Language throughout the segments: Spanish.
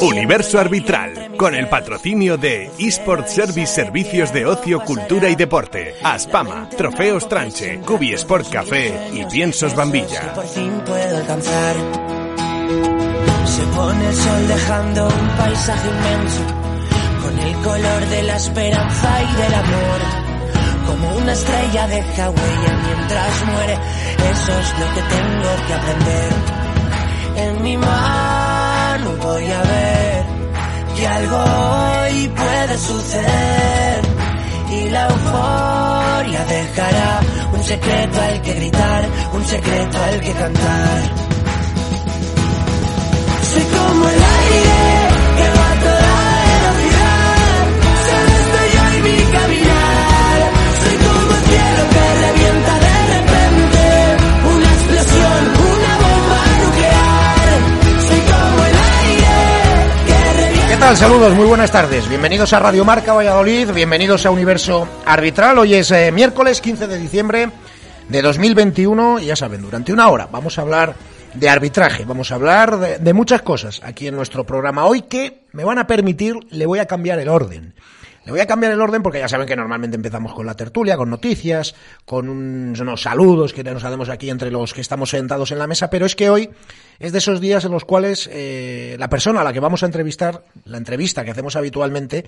Universo Arbitral, con el patrocinio de eSport Service Servicios de Ocio, Cultura y Deporte, Aspama, Trofeos Tranche, Cubi Sport Café y Piensos Bambilla. Por fin puedo alcanzar. Se pone el sol dejando un paisaje inmenso, con el color de la esperanza y del amor. Como una estrella deja huella mientras muere, eso es lo que tengo que aprender. En mi mano voy a ver que algo hoy puede suceder y la euforia dejará un secreto al que gritar, un secreto al que cantar. Soy como el aire ¿Qué tal? Saludos, muy buenas tardes. Bienvenidos a Radio Marca Valladolid, bienvenidos a Universo Arbitral. Hoy es eh, miércoles 15 de diciembre de 2021 y ya saben, durante una hora vamos a hablar de arbitraje, vamos a hablar de, de muchas cosas aquí en nuestro programa hoy que me van a permitir, le voy a cambiar el orden. Le voy a cambiar el orden porque ya saben que normalmente empezamos con la tertulia, con noticias, con un- unos saludos que nos hacemos aquí entre los que estamos sentados en la mesa, pero es que hoy es de esos días en los cuales eh, la persona a la que vamos a entrevistar, la entrevista que hacemos habitualmente,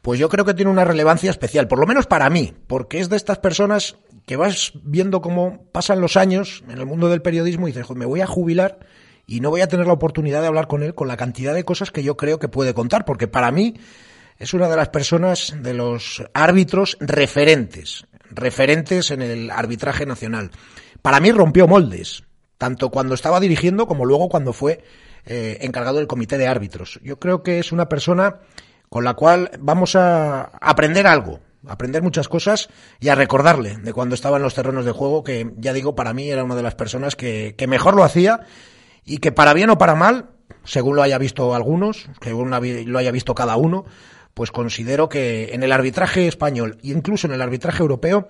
pues yo creo que tiene una relevancia especial, por lo menos para mí, porque es de estas personas que vas viendo cómo pasan los años en el mundo del periodismo y dices, "Joder, me voy a jubilar y no voy a tener la oportunidad de hablar con él con la cantidad de cosas que yo creo que puede contar, porque para mí es una de las personas, de los árbitros referentes, referentes en el arbitraje nacional. Para mí rompió moldes, tanto cuando estaba dirigiendo como luego cuando fue eh, encargado del comité de árbitros. Yo creo que es una persona con la cual vamos a aprender algo, aprender muchas cosas y a recordarle de cuando estaba en los terrenos de juego, que ya digo, para mí era una de las personas que, que mejor lo hacía y que para bien o para mal, según lo haya visto algunos, según lo haya visto cada uno, pues considero que en el arbitraje español e incluso en el arbitraje europeo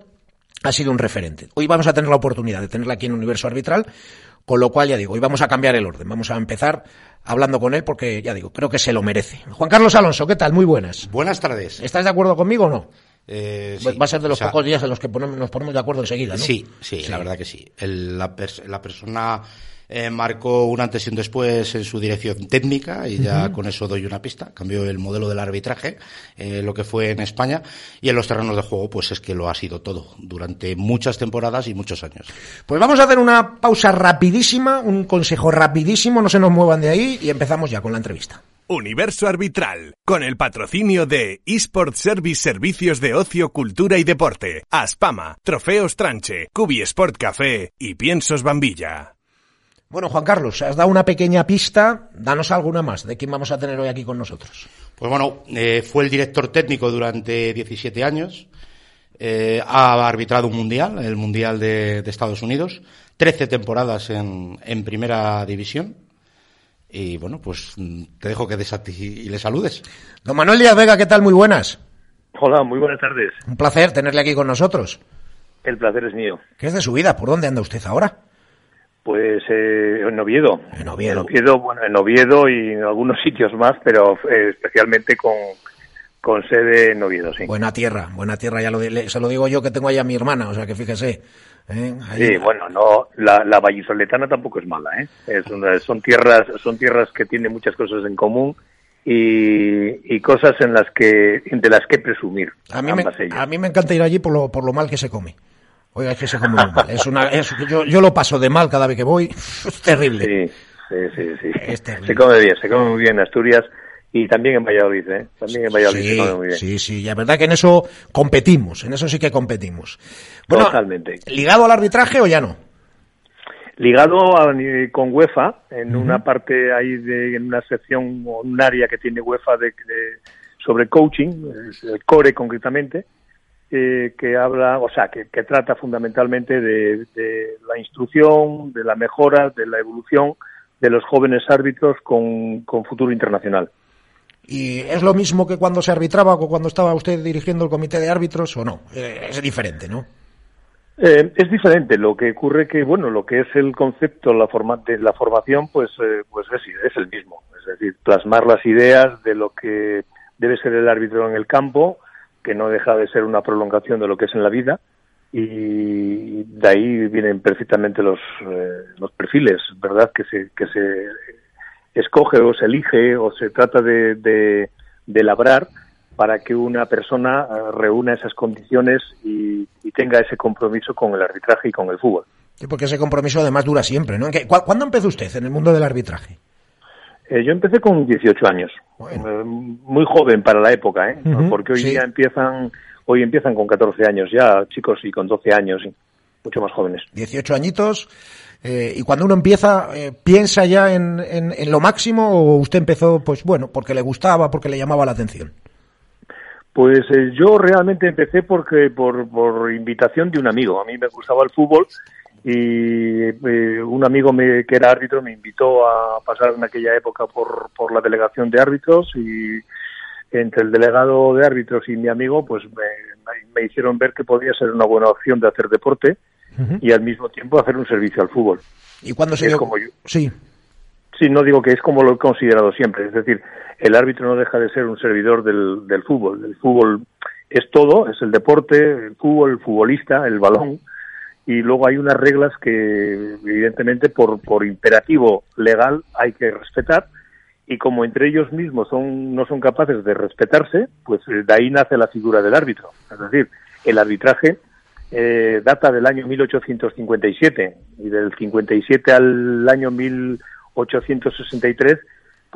ha sido un referente. Hoy vamos a tener la oportunidad de tenerla aquí en Universo Arbitral, con lo cual ya digo, hoy vamos a cambiar el orden, vamos a empezar hablando con él porque ya digo, creo que se lo merece. Juan Carlos Alonso, ¿qué tal? Muy buenas. Buenas tardes. ¿Estás de acuerdo conmigo o no? Eh, sí. Va a ser de los O sea, pocos días en los que ponemos- nos ponemos de acuerdo enseguida, ¿no? Sí, sí, la verdad que sí. El- la, pers- la persona eh, marcó un antes y un después en su dirección técnica y ya con eso doy una pista. Cambió el modelo del arbitraje, eh, lo que fue en España y en los terrenos de juego, pues es que lo ha sido todo durante muchas temporadas y muchos años. Pues vamos a hacer una pausa rapidísima, un consejo rapidísimo, no se nos muevan de ahí y empezamos ya con la entrevista. Universo Arbitral, con el patrocinio de eSport Service Servicios de Ocio, Cultura y Deporte, Aspama, Trofeos Tranche, Cubi Sport Café y Piensos Bambilla. Bueno, Juan Carlos, has dado una pequeña pista, danos alguna más de quién vamos a tener hoy aquí con nosotros. Pues bueno, eh, fue el director técnico durante 17 años. eh, ha arbitrado un mundial, el mundial de, de Estados Unidos, 13 temporadas en, en primera división. Y bueno, pues mm, te dejo que des a ti y le saludes. Don Manuel Díaz Vega, ¿qué tal? Muy buenas. Hola, muy buenas tardes. Un placer tenerle aquí con nosotros. El placer es mío. ¿Qué es de su vida? ¿Por dónde anda usted ahora? Pues eh, en Oviedo. En Oviedo. En Oviedo, bueno, en Oviedo y en algunos sitios más, pero eh, especialmente con, con sede en Oviedo, sí. Buena tierra, buena tierra, ya lo, se lo digo yo que tengo allá a mi hermana, o sea que fíjese. ¿eh? Ahí- Sí, bueno, no, la, la vallisoletana tampoco es mala, ¿eh? Es una- son tierras, son tierras que tienen muchas cosas en común y, y cosas en las que, de las que presumir. A mí, me, a mí me encanta ir allí por lo, por lo mal que se come. Oiga, es que se come muy mal. Es una, es- yo, yo lo paso de mal cada vez que voy. Es terrible. Sí, sí, sí, sí. Es terrible. Se come bien, se come muy bien en Asturias y también en Valladolid, ¿eh? También en Valladolid se come muy bien. sí, sí, la verdad que en eso competimos, en eso sí que competimos. Bueno, Totalmente. ¿ligado al arbitraje o ya no? ligado a- con UEFA en una parte ahí de en una sección o un área que tiene UEFA de, de- sobre coaching el core concretamente eh, que habla o sea que, que trata fundamentalmente de, de la instrucción de la mejora de la evolución de los jóvenes árbitros con, con futuro internacional ¿Y es lo mismo que cuando se arbitraba o cuando estaba usted dirigiendo el comité de árbitros o no? Eh, es diferente, ¿no? Eh, es diferente. Lo que ocurre que, bueno, lo que es el concepto la forma, de la formación, pues, eh, pues es, es, el mismo. Es decir, plasmar las ideas de lo que debe ser el árbitro en el campo, que no deja de ser una prolongación de lo que es en la vida, y de ahí vienen perfectamente los, eh, los perfiles, ¿verdad? Que se, que se escoge o se elige o se trata de, de, de labrar para que una persona eh, reúna esas condiciones y, tenga ese compromiso con el arbitraje y con el fútbol. Sí, porque ese compromiso además dura siempre, ¿no? ¿Cuándo empezó usted en el mundo del arbitraje? Eh, yo empecé con 18 años, eh, muy joven para la época, ¿eh? porque hoy día empiezan, hoy empiezan con 14 años ya, chicos, y con 12 años, mucho más jóvenes. 18 añitos, y cuando uno empieza, ¿piensa ya en, en, lo máximo o usted empezó, pues bueno, porque le gustaba, porque le llamaba la atención? Pues eh, yo realmente empecé porque por, por invitación de un amigo. A mí me gustaba el fútbol y eh, un amigo me, que era árbitro me invitó a pasar en aquella época por, por la delegación de árbitros y entre el delegado de árbitros y mi amigo pues me, hicieron ver que podía ser una buena opción de hacer deporte y al mismo tiempo hacer un servicio al fútbol. ¿Y cuando se dio... como yo. Sí. Sí, no digo que es como lo he considerado siempre. Es decir, el árbitro no deja de ser un servidor del, del fútbol. El fútbol es todo, es el deporte, el fútbol, el futbolista, el balón. Y luego hay unas reglas que, evidentemente, por, por imperativo legal hay que respetar. Y como entre ellos mismos son, no son capaces de respetarse, pues eh, de ahí nace la figura del árbitro. Es decir, el arbitraje eh, data del año 1857 y del 57 al año 1863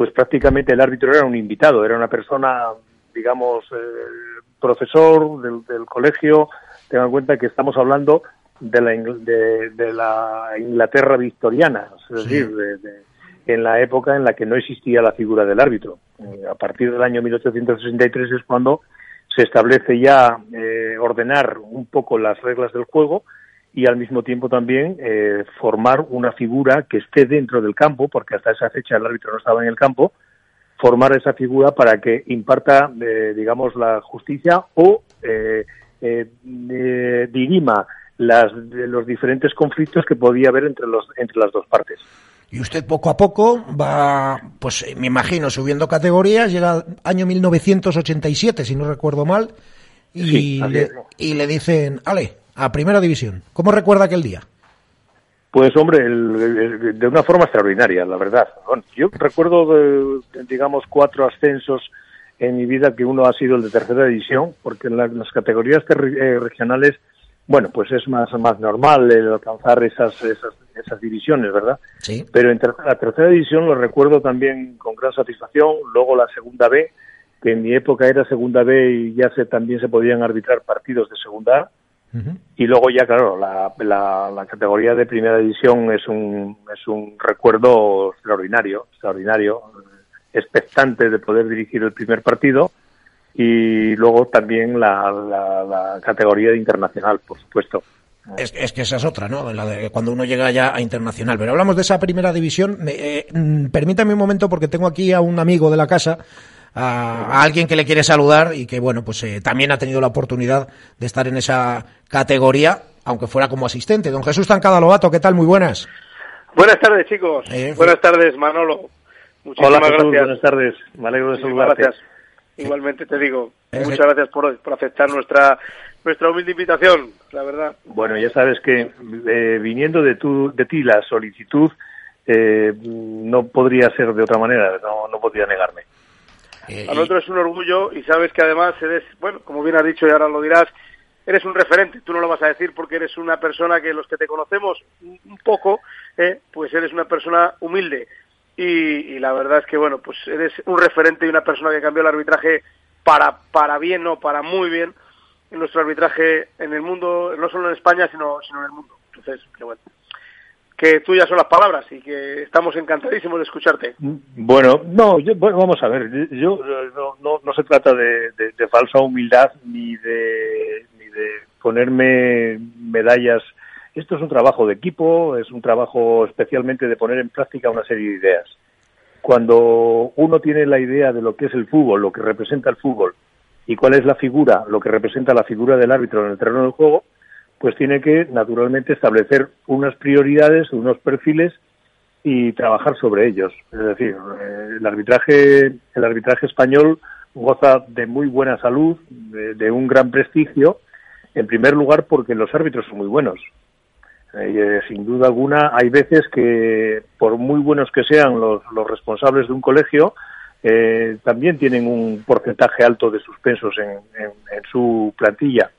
pues prácticamente el árbitro era un invitado, era una persona, digamos, eh, profesor del, colegio. Tengan en cuenta que estamos hablando de la, de, la Inglaterra victoriana, es decir, en la época en la que no existía la figura del árbitro. Eh, a partir del año 1863 es cuando se establece ya eh, ordenar un poco las reglas del juego y al mismo tiempo también eh, formar una figura que esté dentro del campo, porque hasta esa fecha el árbitro no estaba en el campo, formar esa figura para que imparta, eh, digamos, la justicia o eh, eh dirima las, los diferentes conflictos que podía haber entre, los, entre las dos partes. Y usted poco a poco va, pues me imagino, subiendo categorías, llega año 1987, si no recuerdo mal, y, y le dicen, Ale, a Primera División. ¿Cómo recuerda aquel día? Pues hombre, de una forma extraordinaria, la verdad. yo recuerdo, digamos, cuatro ascensos en mi vida que uno ha sido el de tercera división, porque en, las categorías eh, regionales, bueno, pues es más, más normal el alcanzar esas, esas, esas divisiones, ¿verdad? Sí. Pero en la tercera división lo recuerdo también con gran satisfacción, luego la segunda B, que en mi época era segunda B y ya se, también se podían arbitrar partidos de segunda A, y luego ya, claro, la, la, categoría de primera división es un, es un recuerdo extraordinario, extraordinario, expectante de poder dirigir el primer partido y luego también la, la, categoría de internacional, por supuesto. Es, es, que esa es otra, ¿no? La de cuando uno llega ya a internacional. Pero hablamos de esa primera división. Eh, mm, permítame un momento porque tengo aquí a un amigo de la casa a, alguien que le quiere saludar y que, bueno, pues eh, también ha tenido la oportunidad de estar en esa categoría, aunque fuera como asistente. Don Jesús Tancada Lobato, ¿qué tal? Muy buenas. Buenas tardes, chicos. Eh, buenas tardes, Manolo. Muchísimas Hola, gracias. buenas tardes. Me alegro de saludarte. Gracias. Igualmente te digo, eh, muchas gracias por, por, aceptar nuestra nuestra humilde invitación, la verdad. Bueno, ya sabes que viniendo de, tu, de ti la solicitud, no podría ser de otra manera, no, no podría negarme. Eh, a nosotros es un orgullo y sabes que además eres, bueno, como bien has dicho y ahora lo dirás, eres un referente. Tú no lo vas a decir porque eres una persona que los que te conocemos un poco, eh, pues eres una persona humilde. Y, la verdad es que, bueno, pues eres un referente y una persona que cambió el arbitraje para, para bien, no, para muy bien, en nuestro arbitraje en el mundo, no solo en España, sino, sino en el mundo. Entonces, qué bueno que tuyas son las palabras y que estamos encantadísimos de escucharte. Bueno, no, yo, bueno, vamos a ver, yo no, no, se trata de, falsa humildad ni de, ni de ponerme medallas. Esto es un trabajo de equipo, es un trabajo especialmente de poner en práctica una serie de ideas. Cuando uno tiene la idea de lo que es el fútbol, lo que representa el fútbol y cuál es la figura, lo que representa la figura del árbitro en el terreno del juego, pues tiene que naturalmente establecer unas prioridades, unos perfiles y trabajar sobre ellos. Es decir, eh, el arbitraje, el arbitraje español goza de muy buena salud, de, un gran prestigio, en primer lugar porque los árbitros son muy buenos. Eh, sin duda alguna, hay veces que, por muy buenos que sean los, los responsables de un colegio, eh, también tienen un porcentaje alto de suspensos en, en su plantilla.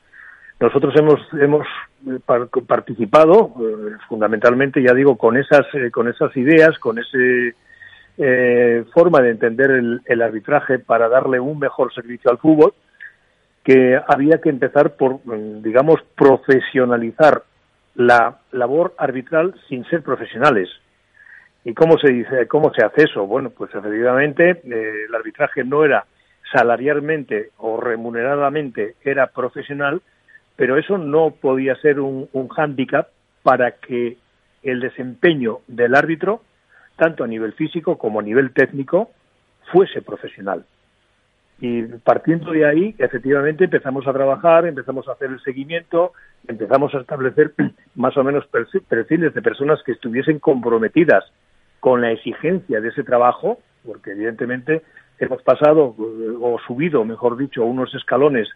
Nosotros hemos, hemos eh, participado eh, fundamentalmente, ya digo, con esas, eh, con esas ideas, con esa forma de entender el, arbitraje para darle un mejor servicio al fútbol, que había que empezar por, mm, digamos, profesionalizar la labor arbitral sin ser profesionales. ¿Y cómo se dice, cómo se hace eso? Bueno, pues efectivamente el arbitraje no era salarialmente o remuneradamente era profesional, pero eso no podía ser un, un hándicap para que el desempeño del árbitro, tanto a nivel físico como a nivel técnico, fuese profesional. Y partiendo de ahí, efectivamente, empezamos a trabajar, empezamos a hacer el seguimiento, empezamos a establecer más o menos perfiles de personas que estuviesen comprometidas con la exigencia de ese trabajo, porque evidentemente hemos pasado o subido, mejor dicho, unos escalones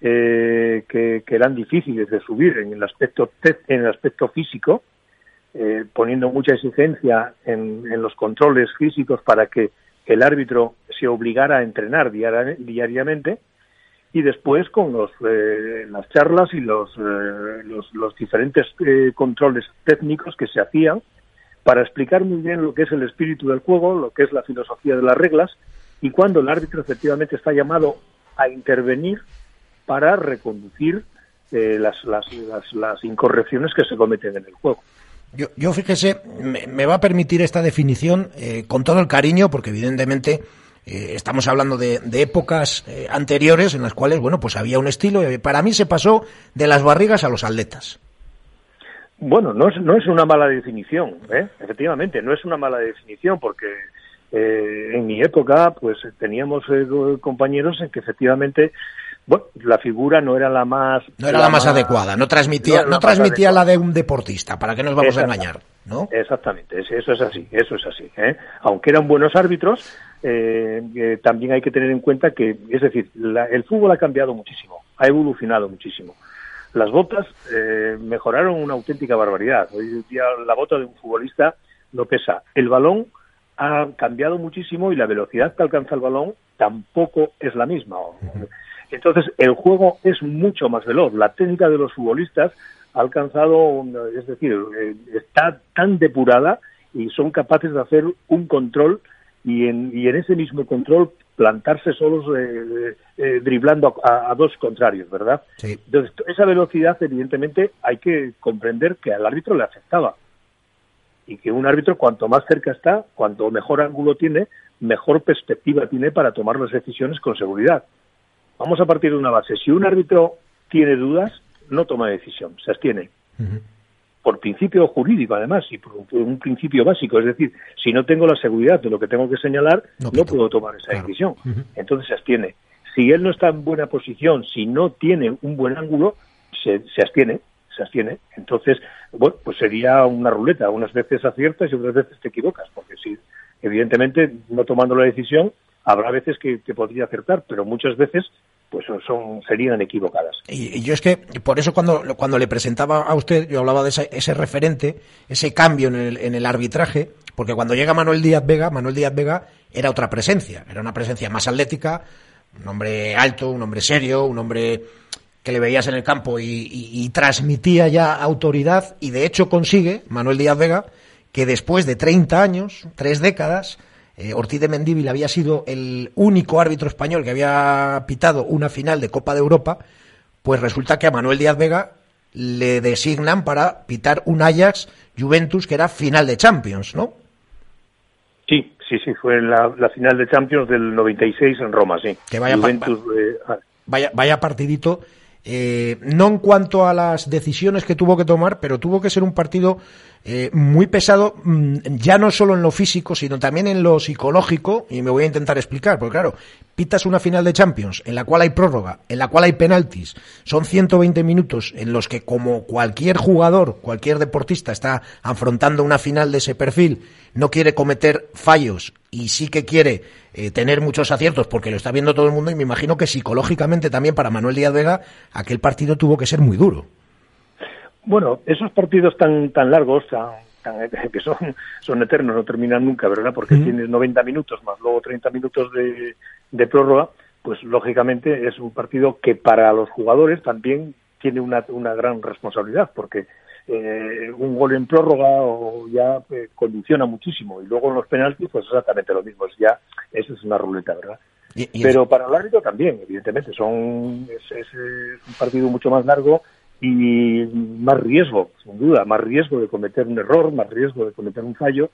eh, que, eran difíciles de subir en el aspecto, en el aspecto físico, eh, poniendo mucha exigencia en, los controles físicos para que el árbitro se obligara a entrenar diariamente y después con los, eh, las charlas y los, los, los, diferentes controles técnicos que se hacían para explicar muy bien lo que es el espíritu del juego, lo que es la filosofía de las reglas y cuando el árbitro efectivamente está llamado a intervenir para reconducir eh, las, las, las, incorrecciones que se cometen en el juego. Yo, yo fíjese, me, va a permitir esta definición eh, con todo el cariño, porque evidentemente eh, estamos hablando de, épocas anteriores en las cuales, bueno, pues había un estilo. para mí se pasó de las barrigas a los atletas. Bueno, no es, no es una mala definición, efectivamente, no es una mala definición, porque en mi época, pues teníamos compañeros en que efectivamente bueno, la figura no era la más... No era la, más, adecuada, no transmitía, no, transmitía la de un deportista, ¿para qué nos vamos a engañar? ¿no? Exactamente, eso es así, eso es así. ¿eh? Aunque eran buenos árbitros, eh, eh, también hay que tener en cuenta que, es decir, el fútbol ha cambiado muchísimo, ha evolucionado muchísimo. Las botas mejoraron una auténtica barbaridad. Hoy día la bota de un futbolista no pesa. El balón ha cambiado muchísimo y la velocidad que alcanza el balón tampoco es la misma. Entonces, el juego es mucho más veloz. La técnica de los futbolistas ha alcanzado, es decir, eh, está tan depurada y son capaces de hacer un control y en, y en ese mismo control plantarse solos eh, eh, driblando a, dos contrarios, ¿verdad? Entonces, esa velocidad, evidentemente, hay que comprender que al árbitro le afectaba. Y que un árbitro, cuanto más cerca está, cuanto mejor ángulo tiene, mejor perspectiva tiene para tomar las decisiones con seguridad. Vamos a partir de una base. Si un árbitro tiene dudas, no toma decisión, se abstiene. Por principio jurídico, además, y por, un principio básico. Es decir, si no tengo la seguridad de lo que tengo que señalar, no, puedo tomar esa decisión. Entonces se abstiene. Si él no está en buena posición, si no tiene un buen ángulo, se, se abstiene se abstiene. Entonces, bueno, pues sería una ruleta. Unas veces aciertas y otras veces te equivocas, porque si, evidentemente, no tomando la decisión, habrá veces que te podría acertar, pero muchas veces pues son serían equivocadas. Y, yo es que por eso cuando, cuando le presentaba a usted, yo hablaba de ese, referente, ese cambio en el, en el arbitraje, porque cuando llega Manuel Díaz Vega, Manuel Díaz Vega era otra presencia, era una presencia más atlética, un hombre alto, un hombre serio, un hombre que le veías en el campo y, y transmitía ya autoridad y de hecho consigue, Manuel Díaz Vega, que después de 30 años, tres décadas, eh, Ortiz de Mendívil había sido el único árbitro español que había pitado una final de Copa de Europa, pues resulta que a Manuel Díaz Vega le designan para pitar un Ajax Juventus que era final de Champions, ¿no? Sí, sí, sí, fue la, final de Champions del 96 en Roma, sí. Que vaya, Juventus, ah. vaya, vaya partidito eh, no en cuanto a las decisiones que tuvo que tomar, pero tuvo que ser un partido eh, muy pesado, mm, ya no solo en lo físico, sino también en lo psicológico, y me voy a intentar explicar, porque claro, pitas una final de Champions, en la cual hay prórroga, en la cual hay penaltis, son 120 minutos en los que como cualquier jugador, cualquier deportista está afrontando una final de ese perfil, no quiere cometer fallos y sí que quiere eh, tener muchos aciertos porque lo está viendo todo el mundo y me imagino que psicológicamente también para Manuel Díaz Vega aquel partido tuvo que ser muy duro. Bueno, esos partidos tan tan largos, que son, son eternos, no terminan nunca, ¿verdad? Porque tienes 90 minutos más luego 30 minutos de, de prórroga, pues lógicamente es un partido que para los jugadores también tiene una, una gran responsabilidad, porque eh, un gol en prórroga o ya eh, condiciona muchísimo. Y luego en los penaltis pues exactamente lo mismo, es ya eso es una ruleta, ¿verdad? Pero para el árbitro también, evidentemente, son es, un partido mucho más largo y más riesgo, sin duda, más riesgo de cometer un error, más riesgo de cometer un fallo.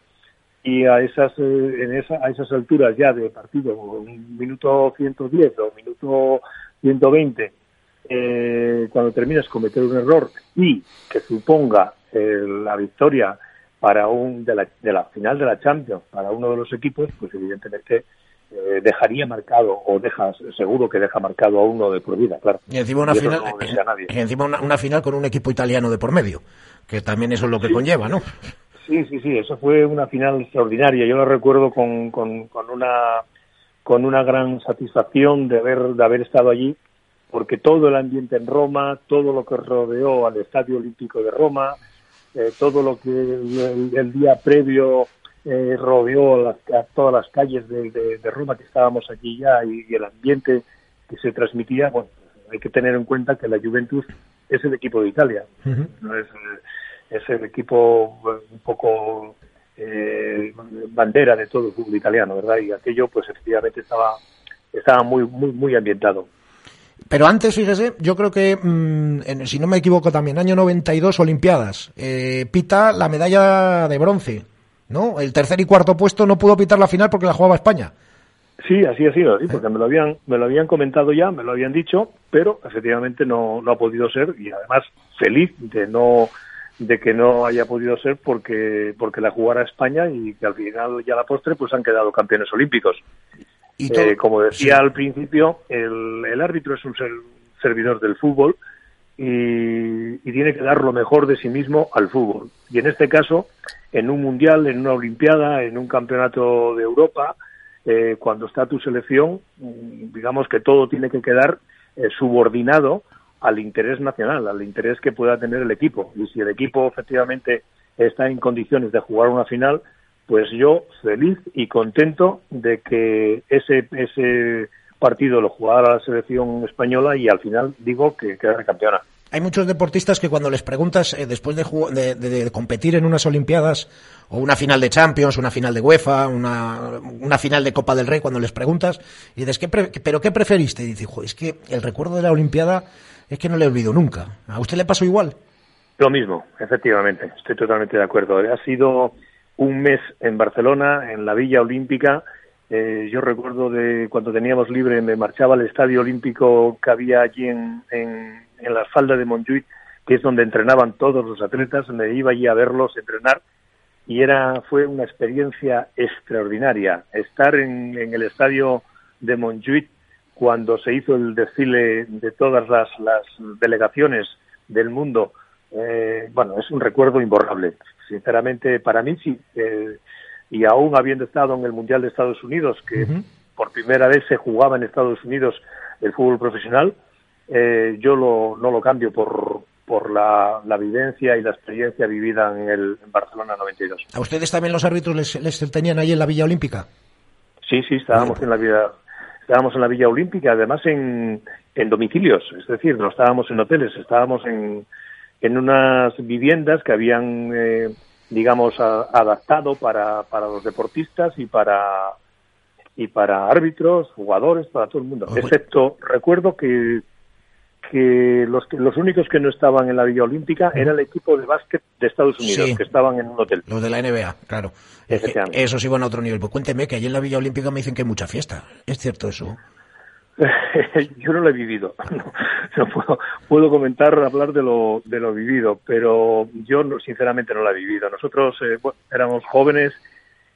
Y a esas eh, en esa, a esas alturas ya de partido, un minuto 110 o un minuto 120, eh, cuando terminas cometer un error y que suponga eh, la victoria para un de la, de la final de la Champions para uno de los equipos, pues evidentemente eh, dejaría marcado o dejas seguro que deja marcado a uno de por vida, claro. Y encima una final, encima una, final con un equipo italiano de por medio, que también eso es lo que conlleva, ¿no? Sí, sí, sí, eso fue una final extraordinaria. Yo lo recuerdo con, con, con una con una gran satisfacción de haber de haber estado allí, porque todo el ambiente en Roma, todo lo que rodeó al Estadio Olímpico de Roma, eh, todo lo que el día previo eh, rodeó a, todas las calles de, Roma que estábamos aquí ya y, el ambiente que se transmitía, bueno, hay que tener en cuenta que la Juventus es el equipo de Italia, no es, es, el equipo un poco eh, bandera de todo el fútbol italiano, ¿verdad? Y aquello, pues efectivamente estaba estaba muy muy muy ambientado. Pero antes, fíjese, yo creo que, mm, si no me equivoco también, año 92, Olimpiadas, eh, pita la medalla de bronce ¿no? El tercer y cuarto puesto no pudo pitar la final porque la jugaba España. Sí, así ha sido, porque me lo habían me lo habían comentado ya, me lo habían dicho, pero efectivamente no, no ha podido ser y además feliz de no de que no haya podido ser porque porque la jugara España y que al final ya la postre pues han quedado campeones olímpicos. ¿Y eh, como decía al principio, el, el árbitro es un servidor del fútbol y, tiene que dar lo mejor de sí mismo al fútbol. Y en este caso, en un mundial, en una olimpiada, en un campeonato de Europa, eh, cuando está tu selección, mm, digamos que todo tiene que quedar eh, subordinado al interés nacional, al interés que pueda tener el equipo. Y si el equipo efectivamente está en condiciones de jugar una final, pues yo feliz y contento de que ese, ese partido lo jugara la selección española y al final digo que queda campeona. Hay muchos deportistas que cuando les preguntas, eh, después de, de, competir en unas Olimpiadas o una final de Champions, una final de UEFA, una, una final de Copa del Rey, cuando les preguntas, y dices, ¿qué ¿pero qué preferiste? Y dices, es que el recuerdo de la Olimpiada es que no le olvido nunca. ¿A usted le pasó igual? Lo mismo, efectivamente, estoy totalmente de acuerdo. Ha sido un mes en Barcelona, en la Villa Olímpica, eh, yo recuerdo de cuando teníamos libre, me marchaba al estadio olímpico que había allí en, en, la falda de Montjuic, que es donde entrenaban todos los atletas, me iba allí a verlos entrenar y era fue una experiencia extraordinaria estar en, el estadio de Montjuic cuando se hizo el desfile de todas las, las delegaciones del mundo. Eh, bueno, es un recuerdo imborrable. Sinceramente, para mí sí. Eh, y aún habiendo estado en el Mundial de Estados Unidos, que por primera vez se jugaba en Estados Unidos el fútbol profesional, eh, yo lo, no lo cambio por, por la, la, vivencia y la experiencia vivida en el en Barcelona 92. ¿A ustedes también los árbitros les, les tenían ahí en la Villa Olímpica? Sí, sí, estábamos en la Villa estábamos en la Villa Olímpica, además en, en domicilios, es decir, no estábamos en hoteles, estábamos en, en unas viviendas que habían eh, digamos, adaptado para, para los deportistas y para y para árbitros, jugadores, para todo el mundo. Excepto, recuerdo que que los, los únicos que no estaban en la Villa Olímpica era el equipo de básquet de Estados Unidos, que estaban en un hotel. Los de la NBA, claro. Esos iban a otro nivel. Pues cuénteme que allí en la Villa Olímpica me dicen que hay mucha fiesta. ¿Es cierto eso? yo no lo he vivido. No, puedo, puedo, comentar, hablar de lo, de lo vivido, pero yo sinceramente no lo he vivido. Nosotros eh, éramos jóvenes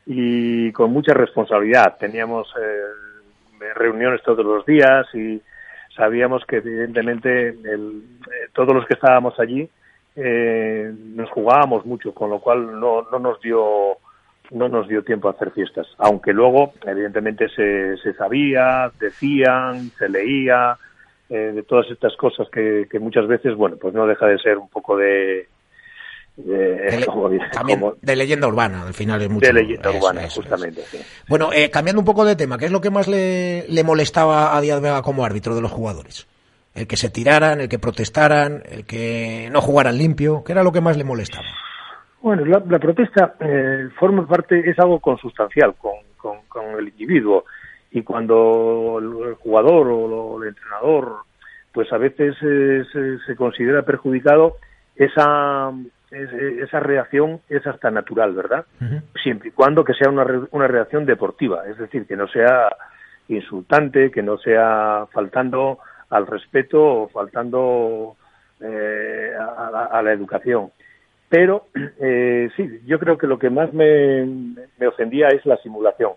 y con mucha responsabilidad. Teníamos eh, reuniones todos los días y sabíamos que evidentemente el, eh, todos los que estábamos allí nos jugábamos mucho, con lo cual no, no nos dio no nos dio tiempo a hacer fiestas, aunque luego evidentemente se, se sabía, decían, se leía, eh, de todas estas cosas que, que, muchas veces, bueno, pues no deja de ser un poco de... De, de leyenda urbana, al final es mucho. De leyenda urbana, justamente. Sí. Bueno, eh, cambiando un poco de tema, ¿qué es lo que más le, le molestaba a Díaz Vega como árbitro de los jugadores? El que se tiraran, el que protestaran, el que no jugaran limpio, ¿qué era lo que más le molestaba? Bueno, la, protesta eh, forma parte, es algo consustancial con, con, el individuo y cuando el, jugador o el entrenador pues a veces eh, se, considera perjudicado, esa, esa reacción es hasta natural, ¿verdad? Siempre y cuando que sea una, una reacción deportiva, es decir, que no sea insultante, que no sea faltando al respeto o faltando eh, a, la educación. Pero eh, sí, yo creo que lo que más me, me ofendía es la simulación,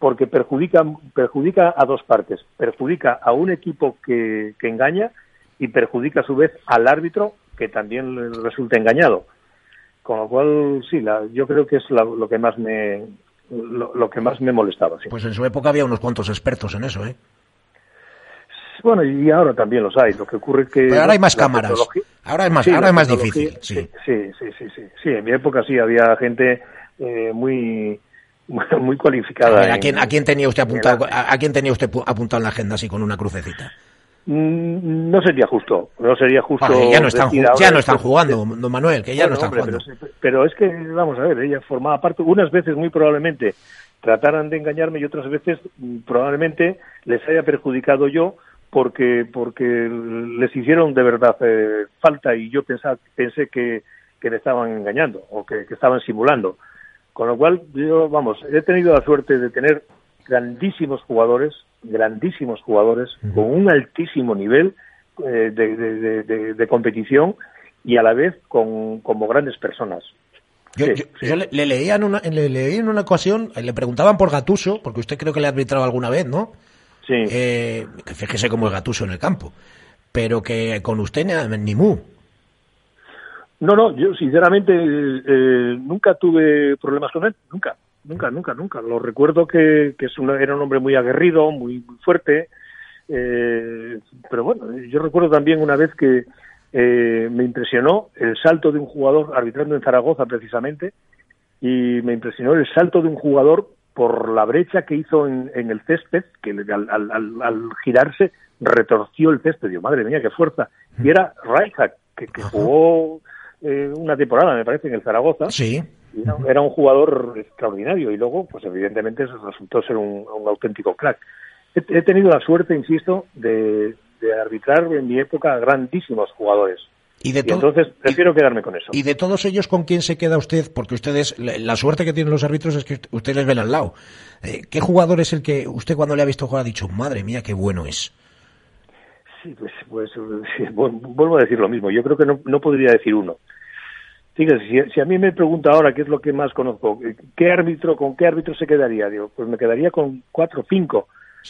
porque perjudica, perjudica a dos partes. Perjudica a un equipo que, que engaña y perjudica a su vez al árbitro que también resulta engañado. Con lo cual, sí, la, yo creo que es lo que más me lo, lo, que más me molestaba. Sí. Pues en su época había unos cuantos expertos en eso, ¿eh? Bueno, y ahora también los hay. Lo que ocurre que... Pero ahora hay más cámaras. Ahora es más, ahora es más difícil. Sí. Sí, sí, sí, sí, sí. en mi época sí había gente eh, muy muy cualificada. ¿a, quién, ¿A quién tenía usted apuntado a, quién tenía usted apuntado en la agenda así con una crucecita? Mm, no sería justo, no sería justo. ya no están, ya no están jugando, don Manuel, que ya no están jugando. Pero, pero, es que, vamos a ver, ella formaba parte, unas veces muy probablemente trataran de engañarme y otras veces mm, probablemente les haya perjudicado yo porque porque les hicieron de verdad eh, falta y yo pensaba, pensé que, que le estaban engañando o que, estaban simulando. Con lo cual, yo, vamos, he tenido la suerte de tener grandísimos jugadores, grandísimos jugadores, con un altísimo nivel eh, de, de, competición y a la vez con, como grandes personas. Yo, le, leía en una, le leí en una ocasión, le preguntaban por Gatuso, porque usted creo que le ha arbitrado alguna vez, ¿no? Eh, que fíjese cómo es Gatuso en el campo. Pero que con usted ni, mu. No, no, yo sinceramente eh, nunca tuve problemas con él, nunca, nunca, nunca, nunca. Lo recuerdo que, que es era un hombre muy aguerrido, muy, muy fuerte, eh, pero bueno, yo recuerdo también una vez que me impresionó el salto de un jugador arbitrando en Zaragoza precisamente, y me impresionó el salto de un jugador por la brecha que hizo en, el césped, que al, girarse retorció el césped. Digo, madre mía, qué fuerza. Y era Rijkaard, que, jugó eh, una temporada, me parece, en el Zaragoza. Sí. Era, un jugador extraordinario y luego, pues evidentemente, resultó ser un, auténtico crack. He, tenido la suerte, insisto, de, de arbitrar en mi época grandísimos jugadores. Y, de entonces prefiero quedarme con eso. ¿Y de todos ellos con quién se queda usted? Porque ustedes, la suerte que tienen los árbitros es que ustedes les ven al lado. Eh, ¿Qué jugador es el que usted cuando le ha visto jugar ha dicho, madre mía, qué bueno es? Sí, pues, pues vuelvo a decir lo mismo. Yo creo que no, no podría decir uno. Fíjese, si, a mí me pregunta ahora qué es lo que más conozco, ¿qué árbitro, con qué árbitro se quedaría? Digo, pues me quedaría con cuatro o cinco.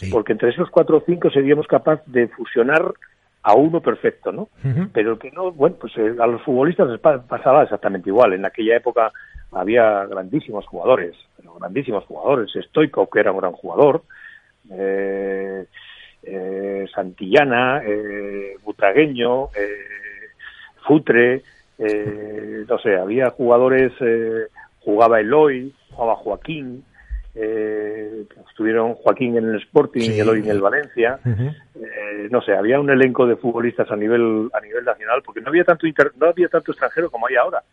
Porque entre esos cuatro o cinco seríamos capaz de fusionar a uno perfecto, ¿no? Pero que no, bueno, pues eh, a los futbolistas les pasaba exactamente igual. En aquella época había grandísimos jugadores, pero grandísimos jugadores. Stoico, que era un gran jugador, eh, eh, Santillana, eh, Butragueño, eh, Futre, eh, no sé, había jugadores, jugaba Eloy, jugaba Joaquín, eh, estuvieron Joaquín en el Sporting y Eloy en el Valencia. eh, no sé, había un elenco de futbolistas a nivel a nivel nacional porque no había tanto no había tanto extranjero como hay ahora.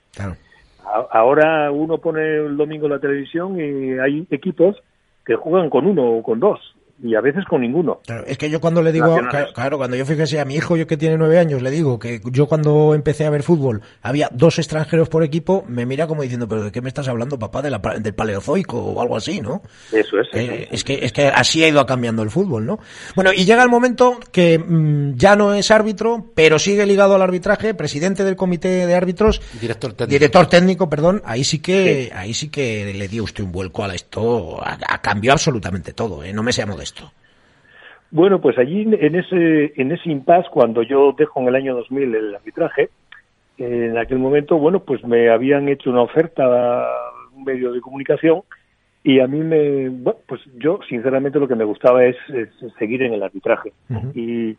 ahora uno pone el domingo la televisión y hay equipos que juegan con uno o con dos y a veces con ninguno. Claro, es que yo cuando le digo, claro, cuando yo fíjese a mi hijo, yo que tiene nueve años, le digo que yo cuando empecé a ver fútbol había dos extranjeros por equipo, me mira como diciendo, pero ¿de qué me estás hablando, papá? De la, del paleozoico o algo así, ¿no? Eso es. Eh, es, que, es que así ha ido cambiando el fútbol, ¿no? Bueno, y llega el momento que mm, ya no es árbitro, pero sigue ligado al arbitraje, presidente del comité de árbitros, director técnico, director técnico perdón, ahí sí que, ahí sí que le dio usted un vuelco a esto, a, cambió absolutamente todo, ¿eh? no me sea modesto. Bueno, pues allí en ese, en ese impasse, cuando yo dejo en el año 2000 el arbitraje, en aquel momento, bueno, pues me habían hecho una oferta a un medio de comunicación y a mí me, bueno, pues yo sinceramente lo que me gustaba es, seguir en el arbitraje. Y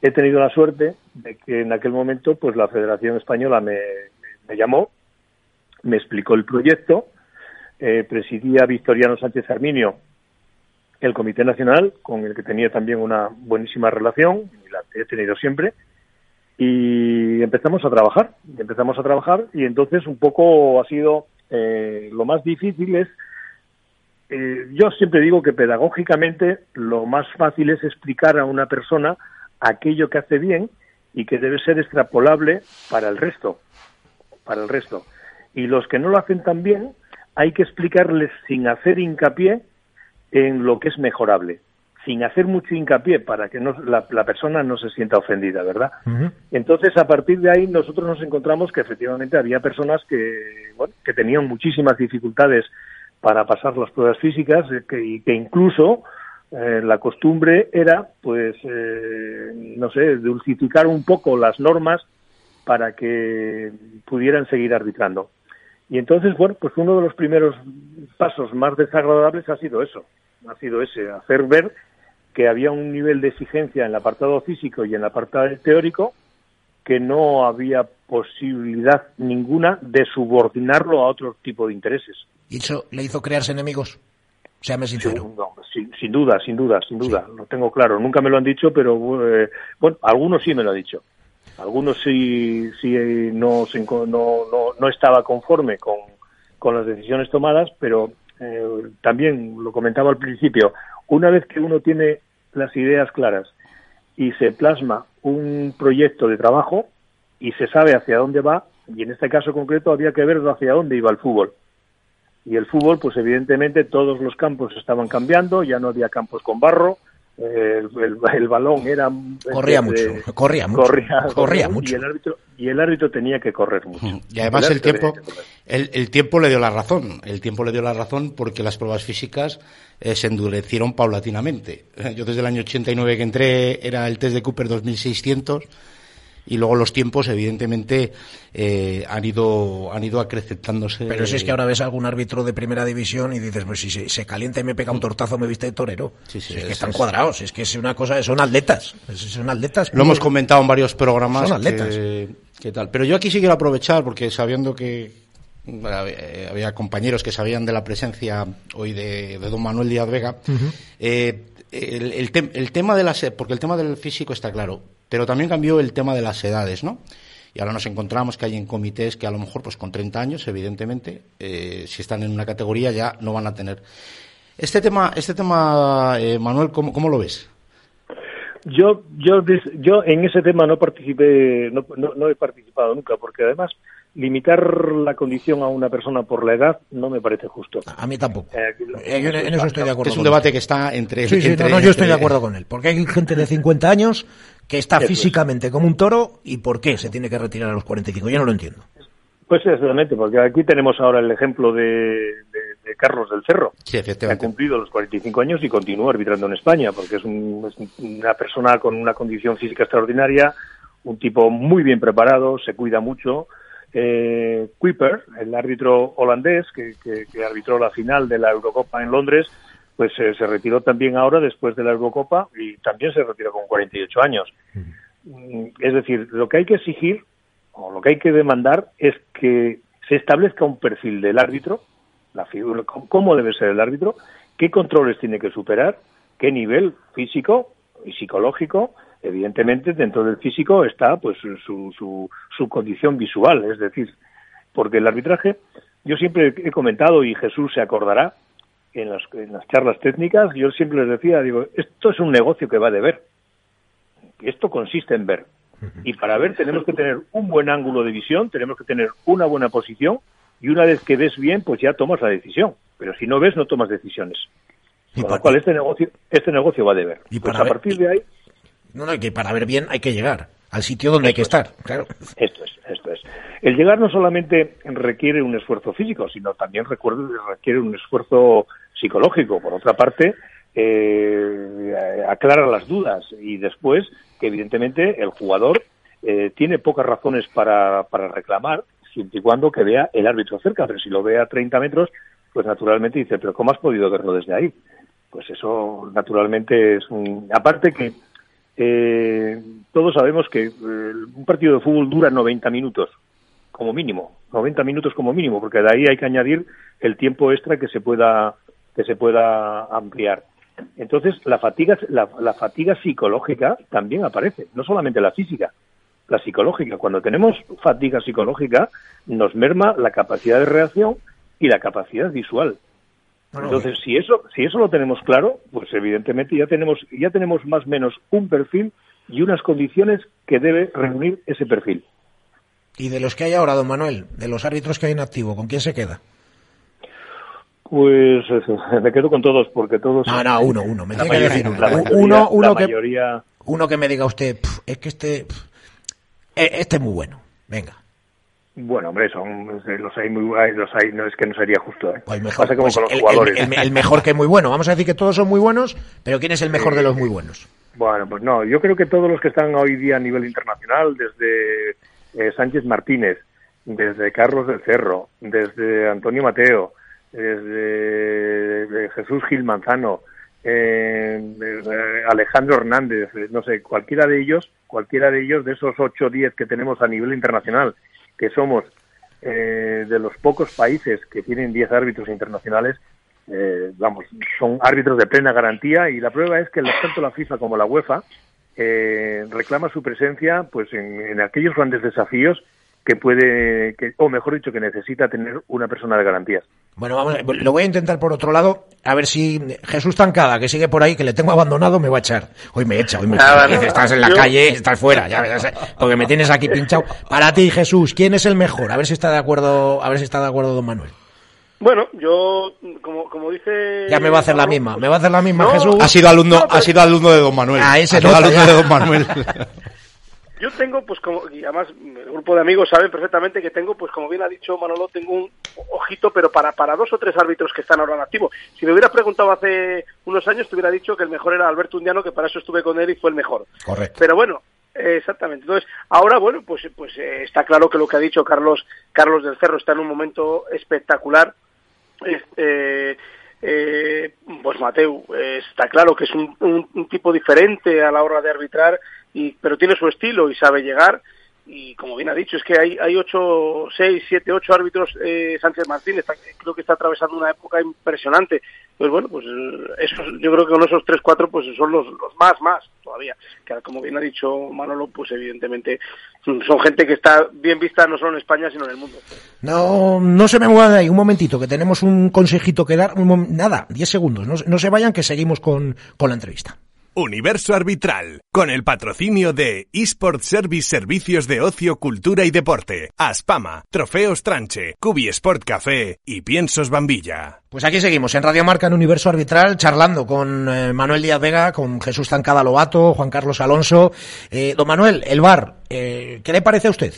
he tenido la suerte de que en aquel momento, pues la Federación Española me, me llamó, me explicó el proyecto, eh, presidía Victoriano Sánchez Arminio el Comité Nacional, con el que tenía también una buenísima relación, y la he tenido siempre, y empezamos a trabajar, empezamos a trabajar, y entonces un poco ha sido eh, lo más difícil es, eh, yo siempre digo que pedagógicamente lo más fácil es explicar a una persona aquello que hace bien y que debe ser extrapolable para el resto, para el resto. Y los que no lo hacen tan bien, hay que explicarles sin hacer hincapié en lo que es mejorable, sin hacer mucho hincapié para que no, la, persona no se sienta ofendida, ¿verdad? Entonces, a partir de ahí, nosotros nos encontramos que efectivamente había personas que, bueno, que tenían muchísimas dificultades para pasar las pruebas físicas eh, que, y que incluso eh, la costumbre era, pues, eh, no sé, dulcificar un poco las normas para que pudieran seguir arbitrando. Y entonces, bueno, pues uno de los primeros pasos más desagradables ha sido eso, ha sido ese, hacer ver que había un nivel de exigencia en el apartado físico y en el apartado teórico que no había posibilidad ninguna de subordinarlo a otro tipo de intereses. ¿Y eso le hizo crearse enemigos? Seame sincero. sin, duda, sin duda, sin duda. Lo tengo claro. Nunca me lo han dicho, pero eh, bueno, algunos sí me lo han dicho. Algunos sí, sí no, no, no, no estaba conforme con, con las decisiones tomadas, pero eh, también lo comentaba al principio, una vez que uno tiene las ideas claras y se plasma un proyecto de trabajo y se sabe hacia dónde va, y en este caso concreto había que ver hacia dónde iba el fútbol. Y el fútbol, pues evidentemente todos los campos estaban cambiando, ya no había campos con barro, el, balón era corría mucho corría mucho corría, mucho. y el árbitro y el árbitro tenía que correr mucho. Y además el, tiempo el, tiempo le dio la razón el tiempo le dio la razón porque las pruebas físicas eh, se endurecieron paulatinamente. Yo desde el año 89 que entré era el test de Cooper 2600 y luego los tiempos evidentemente eh, han ido han ido acrecentándose pero si es que ahora ves algún árbitro de primera división y dices pues si se, calienta y me pega un tortazo me viste de torero sí, sí, es, que están cuadrados es que es una cosa son atletas son atletas lo hemos comentado en varios programas son atletas. que, tal. Pero yo aquí sí quiero aprovechar porque sabiendo que había compañeros que sabían de la presencia hoy de, don Manuel Díaz Vega eh, el, el, tema de la porque el tema del físico está claro pero también cambió el tema de las edades, ¿no? Y ahora nos encontramos que hay en comités que a lo mejor, pues con 30 años, evidentemente, eh, si están en una categoría ya no van a tener. Este tema, este tema eh, Manuel, ¿cómo, ¿cómo, lo ves? Yo, yo, yo en ese tema no participé, no, no he participado nunca, porque además limitar la condición a una persona por la edad no me parece justo. A mí tampoco. Eh, en eso estoy de acuerdo. Es un debate que está entre. Sí, sí, no, yo estoy de acuerdo con él. Porque hay gente de 50 años que está físicamente como un toro y ¿por qué se tiene que retirar a los 45? Yo no lo entiendo. Pues exactamente, porque aquí tenemos ahora el ejemplo de, Carlos del Cerro, que ha cumplido los 45 años y continúa arbitrando en España, porque es, es una persona con una condición física extraordinaria, un tipo muy bien preparado, se cuida mucho, eh, Kuiper, el árbitro holandés que, arbitró la final de la Eurocopa en Londres, pues eh, se retiró también ahora después de la Eurocopa y también se retiró con 48 años. Mm, es decir, lo que hay que exigir o lo que hay que demandar es que se establezca un perfil del árbitro, la figura, cómo debe ser el árbitro, qué controles tiene que superar, qué nivel físico y psicológico evidentemente dentro del físico está pues su, su, su condición visual, es decir, porque el arbitraje, yo siempre he comentado y Jesús se acordará, en las, en las charlas técnicas, yo siempre les decía, digo, esto es un negocio que va de ver. Esto consiste en ver. Y para ver tenemos que tener un buen ángulo de visión, tenemos que tener una buena posición y una vez que ves bien, pues ya tomas la decisión. Pero si no ves, no tomas decisiones. Con lo cual este negocio, este negocio va de ver. Y pues para a partir de ahí, No, no, que para ver bien hay que llegar al sitio donde hay que estar, claro. Esto es, esto es. El llegar no solamente requiere un esfuerzo físico, sino también recuerdo, requiere un esfuerzo psicológico. Por otra parte, eh, aclara las dudas y después que evidentemente el jugador eh, tiene pocas razones para, para reclamar siempre y cuando que vea el árbitro cerca, pero si lo ve a 30 metros, pues naturalmente dice, pero ¿cómo has podido verlo desde ahí? Pues eso naturalmente es un... Aparte que eh, todos sabemos que eh, un partido de fútbol dura 90 minutos, como mínimo, 90 minutos como mínimo, porque de ahí hay que añadir el tiempo extra que se pueda que se pueda ampliar. Entonces, la fatiga, la, la fatiga psicológica también aparece, no solamente la física, la psicológica. Cuando tenemos fatiga psicológica, nos merma la capacidad de reacción y la capacidad visual. Entonces, si eso, si eso lo tenemos claro, pues evidentemente ya tenemos, ya tenemos más o menos un perfil y unas condiciones que debe reunir ese perfil. Y de los que hay ahora, don Manuel, de los árbitros que hay en activo, ¿con quién se queda? Pues eso, me quedo con todos, porque todos. No, no, uno, uno. Me La tiene que decir uno. mayoría- uno, uno la que, mayoría- uno que me diga usted, "Pf, es que este, eh, este es muy bueno. Venga. Bueno, hombre, son los hay muy los hay, no es que no sería justo, ¿eh? Pues mejor, Pasa como pues con los el, jugadores. el- el- el mejor que muy bueno. Vamos a decir que todos son muy buenos, pero ¿quién es el mejor de los muy buenos? Bueno, pues no, yo creo que todos los que están hoy día a nivel internacional, desde eh, Sánchez Martínez, desde Carlos del Cerro, desde Antonio Mateo, desde eh, Jesús Gil Manzano, eh, eh, Alejandro Hernández, eh, no sé, cualquiera de ellos, cualquiera de ellos, de esos 8 o 10 que tenemos a nivel internacional, que somos eh, de los pocos países que tienen 10 árbitros internacionales, eh, vamos, son árbitros de plena garantía y la prueba es que tanto la FIFA como la UEFA eh, reclama su presencia pues en, en aquellos grandes desafíos que puede, que, o mejor dicho, que necesita tener una persona de garantías. Bueno, vamos, lo voy a intentar por otro lado, a ver si Jesús Tancada, que sigue por ahí, que le tengo abandonado, me va a echar. Hoy me echa, hoy me echa. Ah, no, estás en la yo- calle, estás fuera, ya ves, porque me tienes aquí pinchado. Para ti, Jesús, ¿quién es el mejor? A ver si está de acuerdo, a ver si está de acuerdo don Manuel. Bueno, yo, como, como dice... Ya me va a hacer la misma, me va a hacer la misma, No. Jesús. Ha sido alumno, No, pero- ha sido alumno de don Manuel. Ah, ese ha sido nota alumno ya. de don Manuel. Yo tengo, pues como, y además el grupo de amigos saben perfectamente que tengo, pues como bien ha dicho Manolo, tengo un ojito, pero para, para dos o tres árbitros que están ahora en activo. Si me hubieras preguntado hace unos años, te hubiera dicho que el mejor era Alberto Undiano, que para eso estuve con él y fue el mejor. Correcto. Pero bueno, eh, exactamente. Entonces, ahora, bueno, pues, pues eh, está claro que lo que ha dicho Carlos, Carlos del Cerro está en un momento espectacular. Este, eh, pues Mateu, eh, está claro que es un, un- un tipo diferente a la hora de arbitrar, pero tiene su estilo y sabe llegar. Y como bien ha dicho, es que hay, hay ocho, seis, siete, ocho árbitros. Eh, Sánchez Martín está- creo que está atravesando una época impresionante. Pues bueno, pues eh, esos, yo creo que con esos tres, cuatro, pues son los, los más, más todavía. Que como bien ha dicho Manolo, pues evidentemente son gente que está bien vista no solo en España, sino en el mundo. No, no se me muevan ahí, un momentito, que tenemos un consejito que dar. Un nada, 10 segundos, no, no se vayan, que seguimos con, con la entrevista. Universo Arbitral, con el patrocinio de eSport Service Servicios de Ocio, Cultura y Deporte, Aspama, Trofeos Tranche, Cubi Sport Café y Piensos Bambilla. Pues aquí seguimos, en Radio Marca, en Universo Arbitral, charlando con eh, Manuel Díaz Vega, con Jesús Tancada Lobato, Juan Carlos Alonso. Eh, don Manuel, el bar, eh, ¿qué le parece a usted?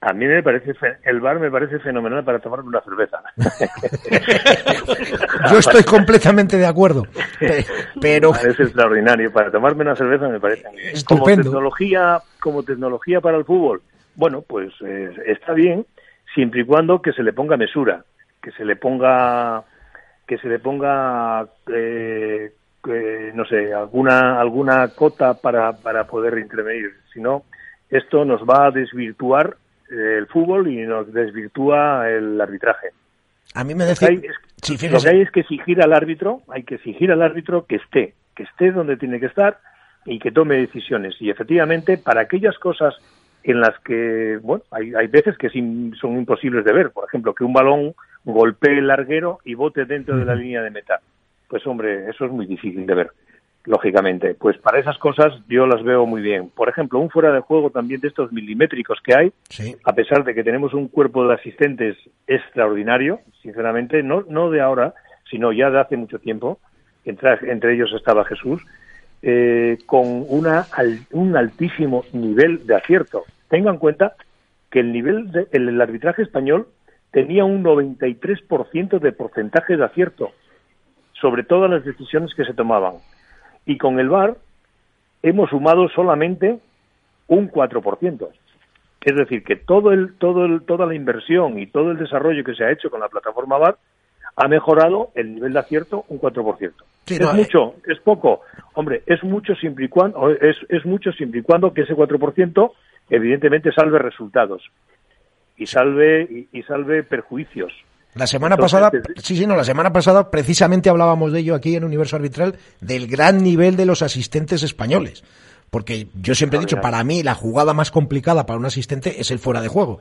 A mí me parece, el bar me parece fenomenal para tomarme una cerveza. Yo estoy completamente de acuerdo, pe- pero Es extraordinario. Para tomarme una cerveza me parece. Como Estupendo. tecnología, como tecnología para el fútbol, bueno, pues eh, está bien, siempre y cuando que se le ponga mesura, que se le ponga, que se le ponga, eh, eh, no sé, alguna alguna cota para para poder intervenir. Si no, esto nos va a desvirtuar el fútbol y nos desvirtúa el arbitraje. a mí me Lo decía... es, Sí, lo que hay es que exigir al árbitro, hay que exigir al árbitro que esté, que esté donde tiene que estar y que tome decisiones. Y efectivamente, para aquellas cosas en las que, bueno, hay, hay veces que es in- son imposibles de ver. Por ejemplo, que un balón, golpee el larguero y bote dentro de la línea de meta. Pues hombre, eso es muy difícil de ver, lógicamente. Pues para esas cosas yo las veo muy bien. Por ejemplo, un fuera de juego también de estos milimétricos que hay, a pesar de que tenemos un cuerpo de asistentes extraordinario, sinceramente, no, no de ahora, sino ya de hace mucho tiempo, entre, entre ellos estaba Jesús, eh, con una, un altísimo nivel de acierto. Tengan en cuenta que el nivel del arbitraje español tenía un 93% de porcentaje de acierto sobre todas las decisiones que se tomaban. Y con el VAR hemos sumado solamente un 4%. Es decir, que todo el, todo el, toda la inversión y todo el desarrollo que se ha hecho con la plataforma VAR ha mejorado el nivel de acierto un 4%. ¿Es eh. mucho? ¿Es poco? Hombre, es mucho siempre y cuando, es, es mucho siempre y cuando que ese 4% evidentemente salve resultados y salve y, salve perjuicios. La semana pasada, sí, sí, no, la semana pasada precisamente hablábamos de ello aquí en Universo Arbitral, del gran nivel de los asistentes españoles. Porque yo siempre he dicho, para mí la jugada más complicada para un asistente es el fuera de juego.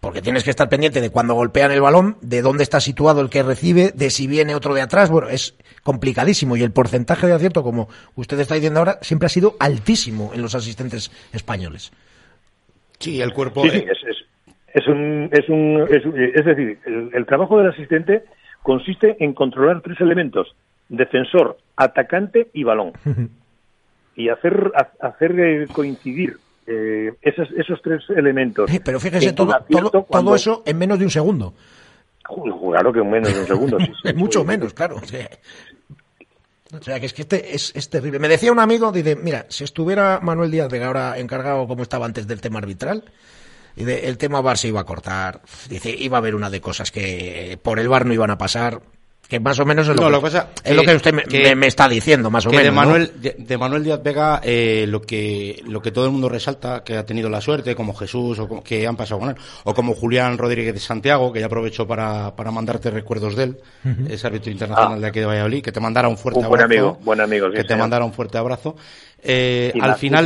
Porque tienes que estar pendiente de cuando golpean el balón, de dónde está situado el que recibe, de si viene otro de atrás. Bueno, es complicadísimo. Y el porcentaje de acierto, como usted está diciendo ahora, siempre ha sido altísimo en los asistentes españoles. Sí, el cuerpo. Sí, es, es, un, es, un, es, decir, el, trabajo del asistente consiste en controlar tres elementos: defensor, atacante y balón. y hacer, hacer eh, coincidir eh, esos, esos tres elementos. pero fíjese, todo, todo, todo, eso en menos de un segundo. Claro que en menos de un segundo. Sí, Mucho menos, claro. O sea, que es que este es, terrible. Me decía un amigo, dice, mira, si estuviera Manuel Díaz de ahora encargado como estaba antes del tema arbitral, el tema VAR se iba a cortar, dice, iba a haber una de cosas que por el VAR no iban a pasar, que más o menos es lo, que, es lo que usted me, está diciendo, más o menos. De Manuel, de, Manuel Díaz Vega, eh, lo, que, lo que todo el mundo resalta, que ha tenido la suerte, como Jesús, o que han pasado con él, o como Julián Rodríguez de Santiago, que ya aprovechó para, para mandarte recuerdos de él, ese árbitro internacional ah. de aquí de Valladolid, que te mandara un fuerte un buen Amigo, buen amigo, que te mandara un fuerte abrazo. Eh, al final,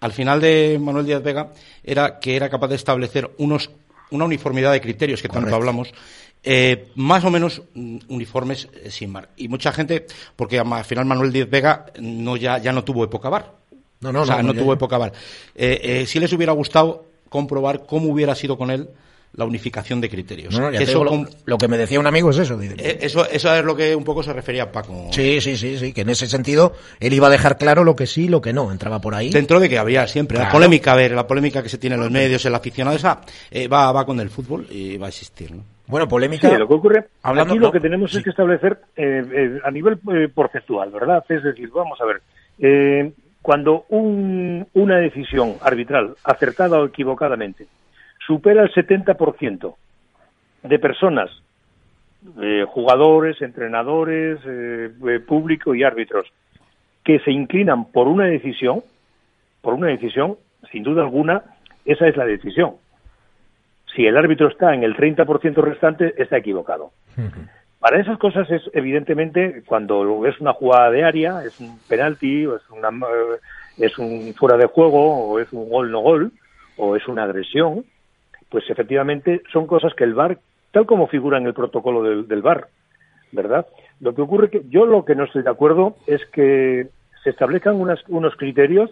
al final de Manuel Díaz Vega, era que era capaz de establecer unos, una uniformidad de criterios que tanto hablamos eh, más o menos mm, uniformes eh, sin mar. Y mucha gente, porque al final Manuel Díaz Vega no, ya, ya no tuvo época bar. No, no, o sea, no, tuvo época bar. Eh, si les hubiera gustado comprobar cómo hubiera sido con él la unificación de criterios. eso, lo, que me decía un amigo es eso. Eso, eso es lo que un poco se refería a Paco. Sí, sí, sí, sí, que en ese sentido él iba a dejar claro lo que sí y lo que no, entraba por ahí. Dentro de que había siempre la polémica, a ver, la polémica que se tiene en los medios, el aficionado, esa va, va con el fútbol y va a existir, ¿no? Bueno, polémica. Sí, lo que ocurre, Hablando, aquí lo que tenemos es que establecer eh, eh, a nivel eh, porcentual, ¿verdad? Es decir, vamos a ver, cuando una decisión arbitral, acertada o equivocadamente, supera el 70% de personas, jugadores, entrenadores, público y árbitros, que se inclinan por una decisión, por una decisión, sin duda alguna, esa es la decisión si el árbitro está en el 30% restante, está equivocado. Para esas cosas es evidentemente cuando es una jugada de área, es un penalti, o es, una, eh, es un fuera de juego, o es un gol no gol, o es una agresión, pues efectivamente son cosas que el VAR, tal como figura en el protocolo del, del VAR, ¿verdad? Lo que ocurre que yo lo que no estoy de acuerdo es que se establezcan unos criterios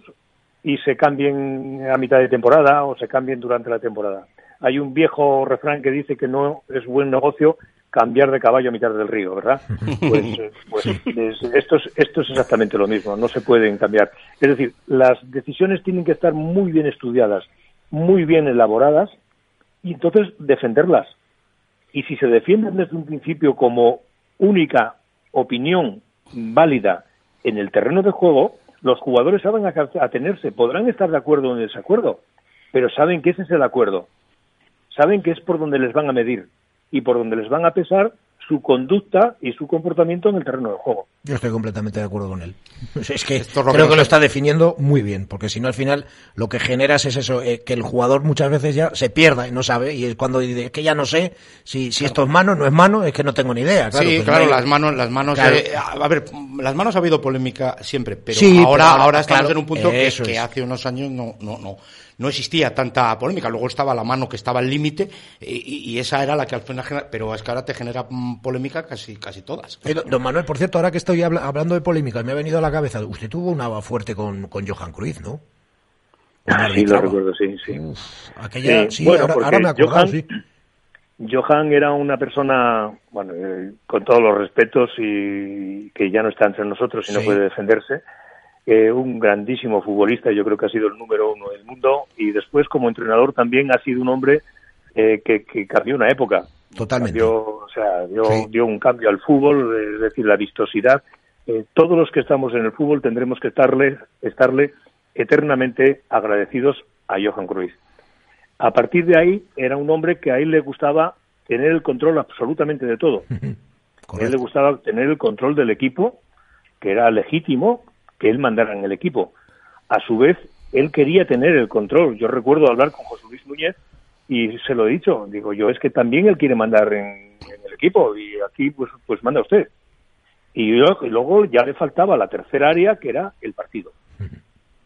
y se cambien a mitad de temporada o se cambien durante la temporada hay un viejo refrán que dice que no es buen negocio cambiar de caballo a mitad del río, ¿verdad? Pues, pues esto, es, esto es exactamente lo mismo, no se pueden cambiar. Es decir, las decisiones tienen que estar muy bien estudiadas, muy bien elaboradas, y entonces defenderlas. Y si se defienden desde un principio como única opinión válida en el terreno de juego, los jugadores saben atenerse, podrán estar de acuerdo o en desacuerdo, pero saben que ese es el acuerdo saben que es por donde les van a medir y por donde les van a pesar su conducta y su comportamiento en el terreno de juego. Yo estoy completamente de acuerdo con él. Es que creo que lo está definiendo muy bien, porque si no al final lo que generas es eso, eh, que el jugador muchas veces ya se pierda y no sabe, y es cuando dice, que ya no sé si, si esto es mano, no es mano, es que no tengo ni idea. Claro, sí, pues claro, las manos, las manos, eh, a ver, las manos ha habido polémica siempre, pero ahora, ahora estamos en un punto que, que hace unos años no, no, no no existía tanta polémica. Luego estaba la mano que estaba al límite y, esa era la que al final genera, pero es que ahora te genera mm, polémica casi, casi todas. don Manuel, por cierto, ahora que estoy hablando de polémica, me ha venido a la cabeza, usted tuvo una fuerte con, con Johan Cruyff, ¿no? Ah, sí, lo recuerdo, sí, sí. aquella, sí, ahora, me acuerdo, Johan, sí. Johan era una persona, bueno, eh, con todos los respetos y que ya no está entre nosotros y no puede defenderse, eh, un grandísimo futbolista, yo creo que ha sido el número uno del mundo, y después como entrenador también ha sido un hombre eh, que, cambió una época. Totalmente. o sea, dio, un cambio al fútbol, es decir, la vistosidad. Eh, todos los que estamos en el fútbol tendremos que estarle, estarle eternamente agradecidos a Johan Cruyff. A partir de ahí, era un hombre que a él le gustaba tener el control absolutamente de todo. a él le gustaba tener el control del equipo, que era legítimo, que él mandara en el equipo. A su vez, él quería tener el control. Yo recuerdo hablar con José Luis Núñez y se lo he dicho. Digo, yo es que también él quiere mandar en, el equipo y aquí pues, pues manda usted. Y, luego ya le faltaba la tercera área que era el partido.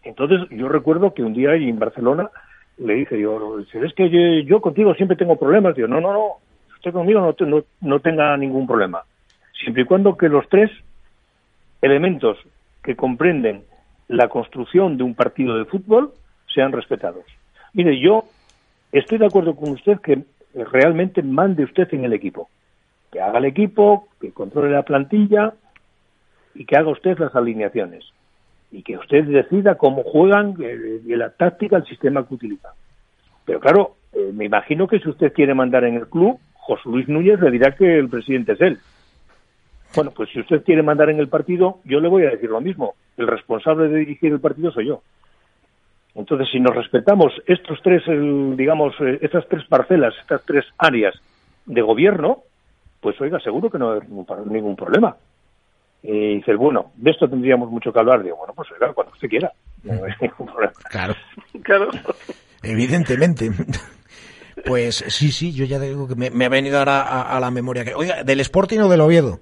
Entonces yo recuerdo que un día en Barcelona le dije, yo, es que yo, contigo siempre tengo problemas. Digo, no, no, no, usted conmigo no, no, no tenga ningún problema. Siempre y cuando que los tres elementos que comprenden la construcción de un partido de fútbol sean respetados. Mire, yo estoy de acuerdo con usted que realmente mande usted en el equipo, que haga el equipo, que controle la plantilla y que haga usted las alineaciones y que usted decida cómo juegan eh, la táctica, el sistema que utiliza. Pero claro, eh, me imagino que si usted quiere mandar en el club, José Luis Núñez le dirá que el presidente es él. Bueno, pues si usted quiere mandar en el partido, yo le voy a decir lo mismo. El responsable de dirigir el partido soy yo. Entonces, si nos respetamos estos tres, digamos, eh, estas tres parcelas, estas tres áreas de gobierno, pues oiga, seguro que no hay ningún, problema. Y dice, bueno, de esto tendríamos mucho que hablar. Digo, bueno, pues oiga, cuando usted quiera. No hay ningún problema. Claro. claro. Evidentemente. Pues sí, sí, yo ya digo que me, ha venido ahora a, a, la memoria. que Oiga, ¿del Sporting o del Oviedo?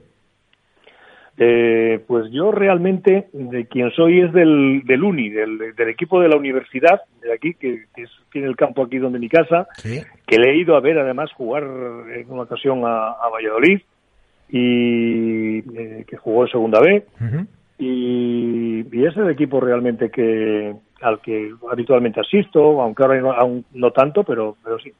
Eh, pues yo realmente, de quien soy es del, del UNI, del, equipo de la universidad, de aquí, que, tiene el campo aquí donde mi casa, que le he ido a ver además jugar en una ocasión a, Valladolid, y eh, que jugó en Segunda B, y, es el equipo realmente que al que habitualmente asisto, aunque ahora no, aún no tanto, pero, pero sí.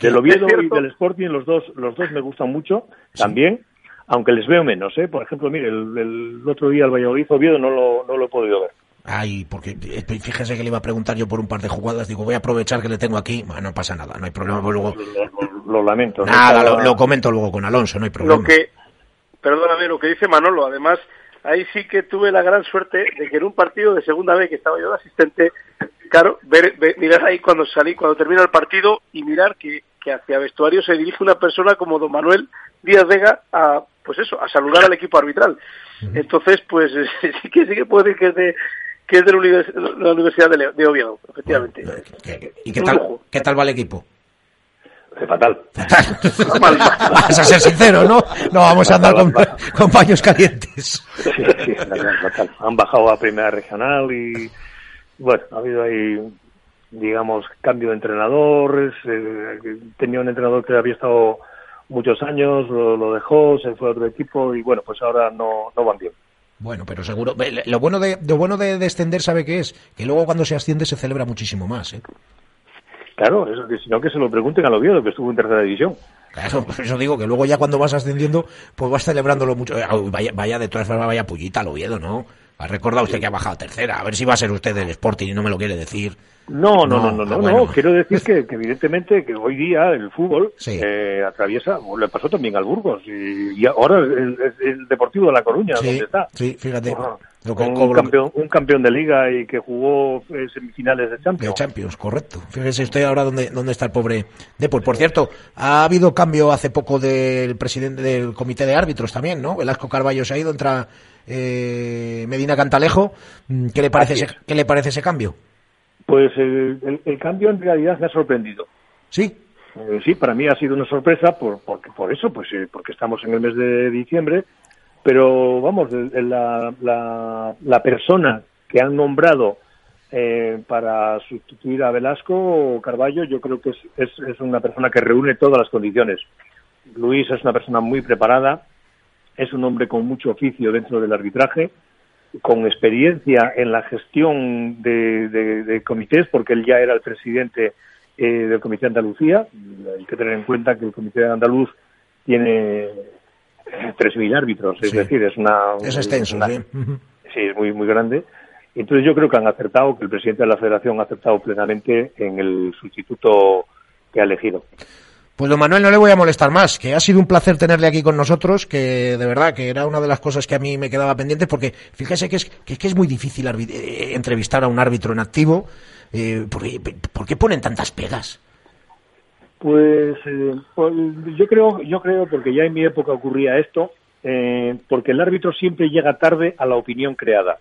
Del Oviedo y del Sporting, los dos, los dos me gustan mucho también aunque les veo menos, ¿eh? Por ejemplo, mire, el, otro día el Valladolid Oviedo no lo, no lo he podido ver. Ay, porque eh, fíjese que le iba a preguntar yo por un par de jugadas, digo, voy a aprovechar que le tengo aquí, bueno, no pasa nada, no hay problema, pues luego... Lo, lamento. Nada, lo, comento luego con Alonso, no hay problema. Lo que, perdóname, lo que dice Manolo, además, ahí sí que tuve la gran suerte de que en un partido de segunda vez que estaba yo de asistente, claro, ver, mirar ahí cuando salí, cuando termina el partido y mirar que, que hacia vestuario se dirige una persona como don Manuel Díaz Vega a pues eso, a saludar al equipo arbitral. Entonces, pues sí que sí que puede decir que es de que es de la, Universidad de, Oviedo, efectivamente. ¿Y qué tal, qué tal va el equipo? Fatal. Fatal. Vas a ser sincero, ¿no? No vamos a andar con, con paños calientes. Sí, sí, fatal. Han bajado a primera regional y, bueno, ha habido ahí, digamos, cambio de entrenadores. Eh, tenía un entrenador que había estado muchos años, lo, dejó, se fue a otro equipo y bueno, pues ahora no, no van bien. Bueno, pero seguro. Lo bueno de, lo bueno de descender, ¿sabe qué es? Que luego cuando se asciende se celebra muchísimo más, ¿eh? Claro, eso que si no que se lo pregunten a Oviedo, que estuvo en tercera división. Claro, por eso digo que luego ya cuando vas ascendiendo, pues vas celebrándolo mucho. Vaya, vaya de todas formas, vaya pullita al Oviedo, ¿no? Ha recordado usted que ha bajado a tercera. A ver si va a ser usted del Sporting y no me lo quiere decir. No, no, no, no, no, no, quiero decir que, evidentemente que hoy día el fútbol eh, atraviesa, le pasó también al Burgos y, ahora el, el, Deportivo de La Coruña, donde está. Sí, fíjate. un, campeón, un campeón de liga y que jugó eh, semifinales de Champions. De Champions, correcto. Fíjese usted ahora dónde, dónde está el pobre Depor. Por cierto, ha habido cambio hace poco del presidente del comité de árbitros también, ¿no? Velasco Carballo se ha ido, entra eh, Medina Cantalejo. Mm, ¿Qué le parece, ese, ¿qué le parece ese cambio? Pues el, el, cambio en realidad me ha sorprendido. ¿Sí? Eh, sí, para mí ha sido una sorpresa por, por, por eso, pues eh, porque estamos en el mes de diciembre, pero vamos, la, la, la persona que han nombrado eh, para sustituir a Velasco o Carballo, yo creo que es, es, es, una persona que reúne todas las condiciones. Luis es una persona muy preparada, es un hombre con mucho oficio dentro del arbitraje, con experiencia en la gestión de, de, de comités, porque él ya era el presidente eh, del Comité de Andalucía. Hay que tener en cuenta que el Comité de Andaluz tiene 3.000 árbitros, es Sí. decir, es una... Es extenso, una- sí. Sí, es muy, muy grande. Entonces yo creo que han acertado, que el presidente de la federación ha acertado plenamente en el sustituto que ha elegido. Pues don Manuel, no le voy a molestar más, que ha sido un placer tenerle aquí con nosotros, que de verdad que era una de las cosas que a mí me quedaba pendiente, porque fíjese que es, que, es muy difícil eh, entrevistar a un árbitro en activo. Eh, ¿por, qué, ponen tantas pegas? Pues, eh, pues, yo creo, yo creo porque ya en mi época ocurría esto, eh, porque el árbitro siempre llega tarde a la opinión creada.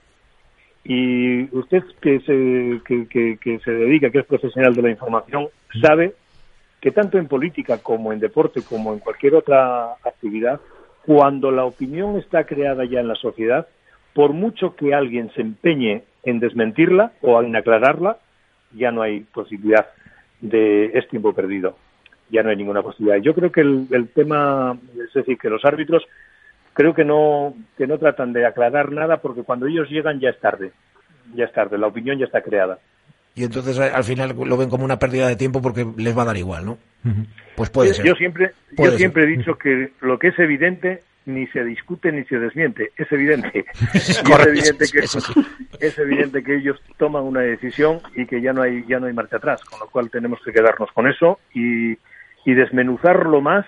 Y usted que se, que se dedica, que es profesional de la información, sabe que tanto en política como en deporte como en cualquier otra actividad, cuando la opinión está creada ya en la sociedad, por mucho que alguien se empeñe en desmentirla o en aclararla, ya no hay posibilidad de es tiempo perdido. Ya no hay ninguna posibilidad. Yo creo que el, el tema, es decir, que los árbitros creo que no que no tratan de aclarar nada porque cuando ellos llegan ya es tarde. Ya es tarde, la opinión ya está creada. Y entonces al final lo ven como una pérdida de tiempo porque les va a dar igual, ¿no? Pues puede ser. Yo siempre, Puede yo siempre ser. he dicho que lo que es evidente ni se discute ni se desmiente, es evidente. Es correcto, evidente que es evidente que ellos toman una decisión y que ya no hay ya no hay marcha atrás, con lo cual tenemos que quedarnos con eso y, y desmenuzarlo más.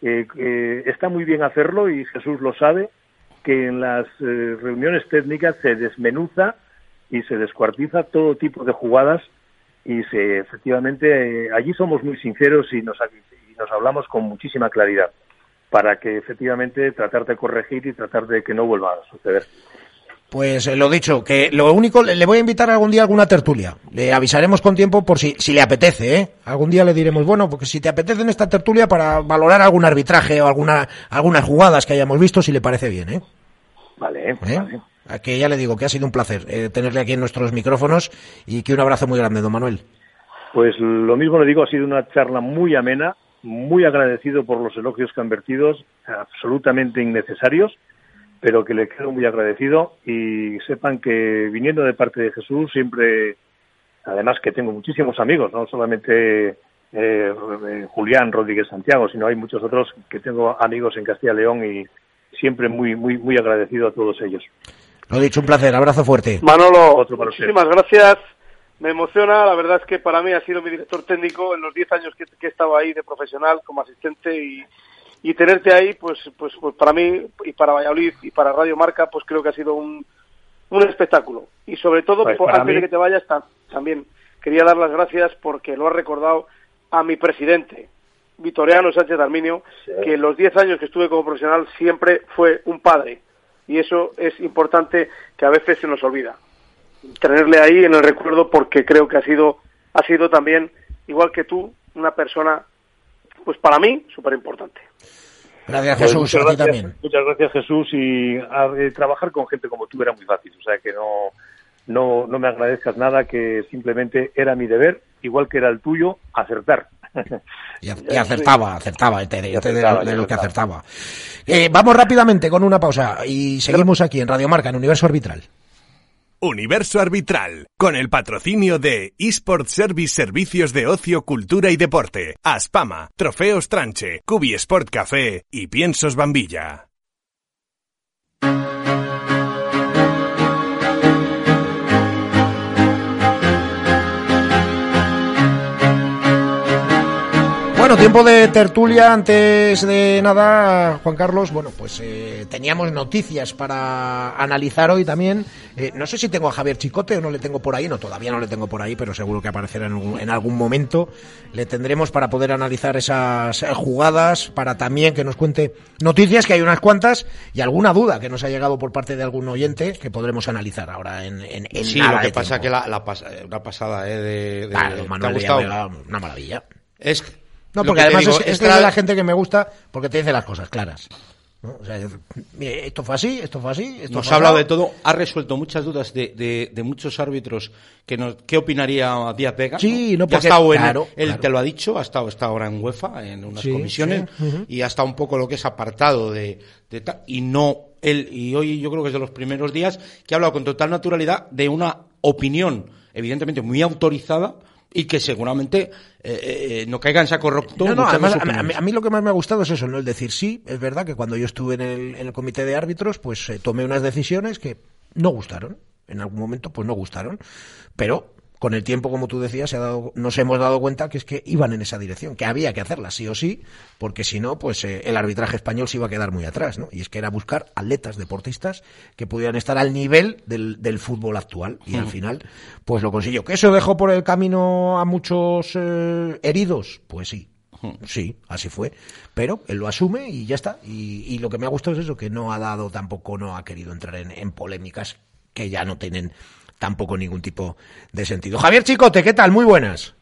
Eh, eh, está muy bien hacerlo y Jesús lo sabe que en las eh, reuniones técnicas se desmenuza y se descuartiza todo tipo de jugadas y se efectivamente eh, allí somos muy sinceros y nos, y nos hablamos con muchísima claridad para que efectivamente tratar de corregir y tratar de que no vuelva a suceder. Pues eh, lo dicho, que lo único, le le voy a invitar algún día a alguna tertulia. Le avisaremos con tiempo por si, si le apetece, ¿eh? Algún día le diremos, bueno, porque si te apetece en esta tertulia para valorar algún arbitraje o alguna, algunas jugadas que hayamos visto, si le parece bien, ¿eh? Vale, ¿Eh? vale. A Que ya le digo que ha sido un placer eh, tenerle aquí en nuestros micrófonos y que un abrazo muy grande, don Manuel. Pues lo mismo le digo, ha sido una charla muy amena, muy agradecido por los elogios que han vertido, absolutamente innecesarios, pero que le quedo muy agradecido y sepan que viniendo de parte de Jesús siempre, además que tengo muchísimos amigos, no solamente eh, Julián Rodríguez Santiago, sino hay muchos otros que tengo amigos en Castilla y León y siempre muy, muy, muy agradecido a todos ellos. Lo dicho, un placer, abrazo fuerte. Manolo, Otro para usted. muchísimas gracias. Me emociona, la verdad es que para mí ha sido mi director técnico en los 10 años que, que he estado ahí de profesional como asistente y, y tenerte ahí, pues, pues, pues para mí y para Valladolid y para Radio Marca, pues creo que ha sido un, un espectáculo. Y sobre todo, Pues antes mí- de que te vayas, ta- también quería dar las gracias porque lo has recordado a mi presidente, Vitoriano Sánchez Arminio, que en los 10 años que estuve como profesional siempre fue un padre. Y eso es importante que a veces se nos olvida. Tenerle ahí en el recuerdo porque creo que ha sido, ha sido también, igual que tú, una persona, pues para mí, súper importante. Gracias, Pues Jesús, muchas a ti gracias, también. Muchas gracias, Jesús. Y a- eh, trabajar con gente como tú era muy fácil. O sea que no, no, no me agradezcas nada, que simplemente era mi deber, igual que era el tuyo, acertar. Y, ac- y acertaba, acertaba, te, te- te- acertaba, de, y lo que acertaba. acertaba. Eh, vamos rápidamente con una pausa y seguimos aquí en Radio Marca, en Universo Arbitral. Universo Arbitral, con el patrocinio de eSport Service Servicios de Ocio, Cultura y Deporte, Aspama, Trofeos Tranche, Cubi Sport Café y Piensos Bambilla. Bueno, tiempo de tertulia, antes de nada, Juan Carlos, bueno, pues eh, teníamos noticias para analizar hoy también. Eh, no sé si tengo a Javier Chicote o no le tengo por ahí, no, todavía no le tengo por ahí, pero seguro que aparecerá en, algún- en algún momento. Le tendremos para poder analizar esas eh, jugadas, para también que nos cuente noticias, que hay unas cuantas, y alguna duda que nos ha llegado por parte de algún oyente que podremos analizar ahora en, en, en Sí, nada lo que de pasa tiempo. que la, la pas- una pasada, ¿eh? De, de- Claro, ¿te ha Manuel gustado? Una maravilla. Es No, porque además digo, es, es esta- de la gente que me gusta porque te dice las cosas claras. ¿no? O sea, es- mire, esto fue así, esto fue así, esto Nos fue ha hablado de todo, ha resuelto muchas dudas de, de- de muchos árbitros que nos, qué opinaría Díaz Vega. Sí, no, ha porque- estado en- claro, él claro. te lo ha dicho, ha estado, está ahora en UEFA, en unas Sí, comisiones, sí, ujú. y ha estado un poco lo que es apartado de, de y no él, y hoy yo creo que es de los primeros días que ha hablado con total naturalidad de una opinión, evidentemente muy autorizada, y que seguramente eh, eh, no caiga en saco roto. No, no, además, mí- a mí lo que más me ha gustado es eso, ¿no? El decir sí, es verdad que cuando yo estuve en el, en el comité de árbitros, pues eh, tomé unas decisiones que no gustaron. En algún momento, pues no gustaron. Pero con el tiempo, como tú decías, se ha dado, nos hemos dado cuenta que es que iban en esa dirección, que había que hacerlas sí o sí, porque si no, pues eh, el arbitraje español se iba a quedar muy atrás, ¿no? Y es que era buscar atletas, deportistas que pudieran estar al nivel del, del fútbol actual. Y al final, pues lo consiguió. ¿Que eso dejó por el camino a muchos eh, heridos? Pues sí. Sí, así fue. Pero él lo asume y ya está. Y, y lo que me ha gustado es eso, que no ha dado tampoco, no ha querido entrar en, en polémicas que ya no tienen tampoco ningún tipo de sentido. Javier Chicote, ¿qué tal? Muy buenas.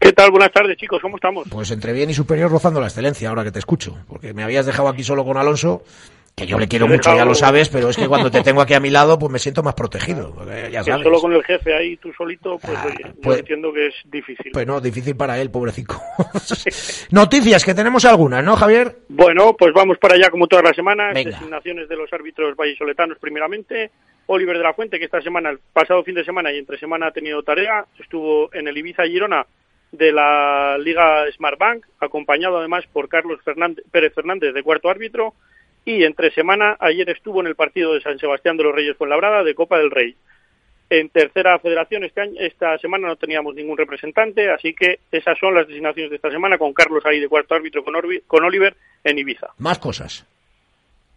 ¿Qué tal? Buenas tardes, chicos. ¿Cómo estamos? Pues entre bien y superior rozando la excelencia, ahora que te escucho. Porque me habías dejado aquí solo con Alonso, que yo le quiero he mucho, ya dejado- lo sabes, pero es que cuando te tengo aquí a mi lado, pues me siento más protegido. porque ya sabes. solo con el jefe ahí tú solito, pues Ah, oye, yo pues- entiendo que es difícil. Pues no, difícil para él, pobrecito. Noticias, que tenemos algunas, ¿no, Javier? Bueno, pues vamos para allá como todas las semanas. Designaciones de los árbitros vallisoletanos primeramente. Oliver de la Fuente, que esta semana, el pasado fin de semana y entre semana ha tenido tarea, estuvo en el Ibiza Girona de la Liga Smartbank, acompañado además por Carlos Fernández, Pérez Fernández de cuarto árbitro, y entre semana ayer estuvo en el partido de San Sebastián de los Reyes Fuenlabrada de Copa del Rey. En tercera federación este año, esta semana no teníamos ningún representante, así que esas son las designaciones de esta semana con Carlos ahí de cuarto árbitro con, Orbi- con Oliver en Ibiza. Más cosas.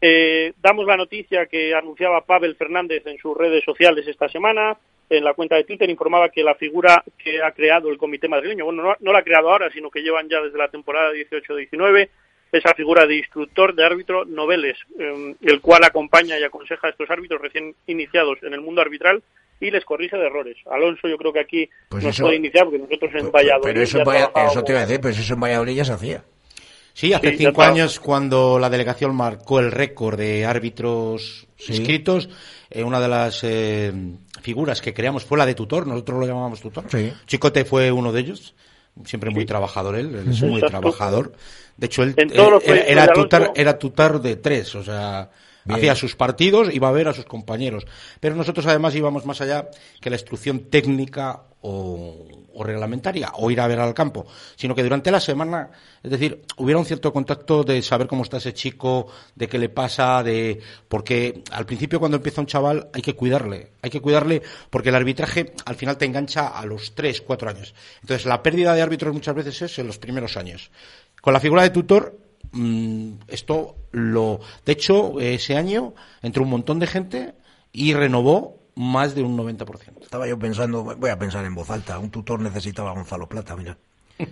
Eh, damos la noticia que anunciaba Pavel Fernández en sus redes sociales esta semana. En la cuenta de Twitter informaba que la figura que ha creado el comité madrileño, bueno, no, no la ha creado ahora, sino que llevan ya desde la temporada 18-19, esa figura de instructor de árbitro noveles, eh, el cual acompaña y aconseja a estos árbitros recién iniciados en el mundo arbitral y les corrige de errores. Alonso, yo creo que aquí Pues nos eso- puede iniciar, porque nosotros en Pero, Valladolid. pero eso, en te iba a decir, pues eso en Valladolid ya se hacía. Sí, hace Sí, cinco años cuando la delegación marcó el récord de árbitros Sí. inscritos, eh, una de las eh, figuras que creamos fue la de tutor, nosotros lo llamábamos tutor. Sí. Chicote fue uno de ellos, siempre muy trabajador él, él es muy Exacto. trabajador. De hecho, él todos eh, era, era Alonso- era tutor de tres, o sea, Bien. hacía sus partidos, iba a ver a sus compañeros. Pero nosotros además íbamos más allá que la instrucción técnica o, o reglamentaria, o ir a ver al campo, sino que durante la semana, es decir, hubiera un cierto contacto de saber cómo está ese chico, de qué le pasa, de porque al principio cuando empieza un chaval hay que cuidarle, hay que cuidarle porque el arbitraje al final te engancha a los tres, cuatro años. Entonces la pérdida de árbitros muchas veces es en los primeros años. Con la figura de tutor mm, esto lo de hecho ese año entró un montón de gente y renovó más de un 90%. Estaba yo pensando, voy a pensar en voz alta, un tutor necesitaba a Gonzalo Plata, mira.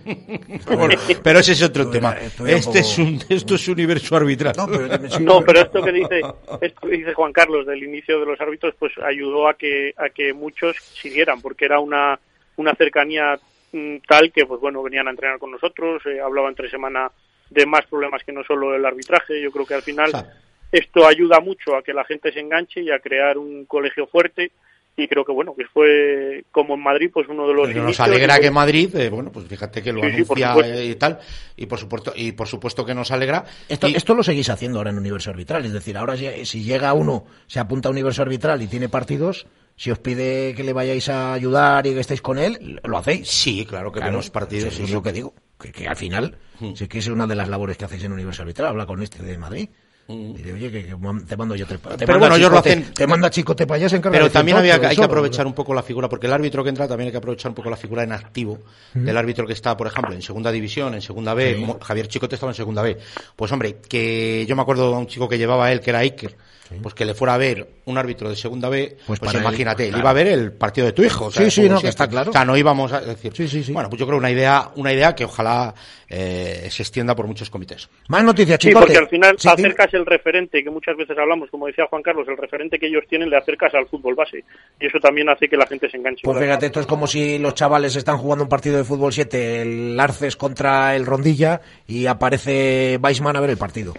Bueno, pero ese es otro Estoy- tema. estoy Este poco- es un esto es universo arbitral. No, pero, sí, No, pero esto que dice, esto que dice Juan Carlos del inicio de los árbitros, pues ayudó a que a que muchos siguieran, porque era una una cercanía mm, tal que, pues bueno, venían a entrenar con nosotros, eh, hablaban entre semana de más problemas que no solo el arbitraje. Yo creo que al final O sea, esto ayuda mucho a que la gente se enganche y a crear un colegio fuerte. Y creo que bueno, que fue como en Madrid, pues uno de los Pero nos alegra y que Madrid, eh, bueno, pues fíjate que lo Sí, anuncia eh, y tal, y por supuesto, y por supuesto que nos alegra. Esto, Y- esto lo seguís haciendo ahora en Universo Arbitral, es decir, ahora si, si llega uno, se apunta a Universo Arbitral y tiene partidos, si os pide que le vayáis a ayudar y que estéis con él, lo hacéis. sí, claro que Claro, vemos partidos. Eso es lo que digo, que, que al final, sí que es una de las labores que hacéis en Universo Arbitral, habla con este de Madrid. Mm. Diré, oye, que, te mando yo te, te Pero bueno, ellos lo hacen. Te manda Chico te payas en Pero también había, hay que aprovechar un poco la figura, porque el árbitro que entra también hay que aprovechar un poco la figura en activo del árbitro que está, por ejemplo, en segunda división, en segunda B, como Javier Chicote estaba en segunda B. Pues hombre, que yo me acuerdo de un chico que llevaba él, que era Iker, pues que le fuera a ver un árbitro de segunda B, pues, pues imagínate, él, iba a ver el partido de tu hijo. sí, sí, no, que está claro. O sea, no íbamos a decir. Sí, sí, sí. Bueno, pues yo creo una idea, una idea que ojalá eh, se extienda por muchos comités. Más noticias, chicos. Sí, porque al final acercas el referente, que muchas veces hablamos, como decía Juan Carlos, el referente que ellos tienen le acercas al fútbol base. Y eso también hace que la gente se enganche. Pues fíjate, esto es como si los chavales están jugando un partido de fútbol 7, el Arces contra el Rondilla, y aparece Weisman a ver el partido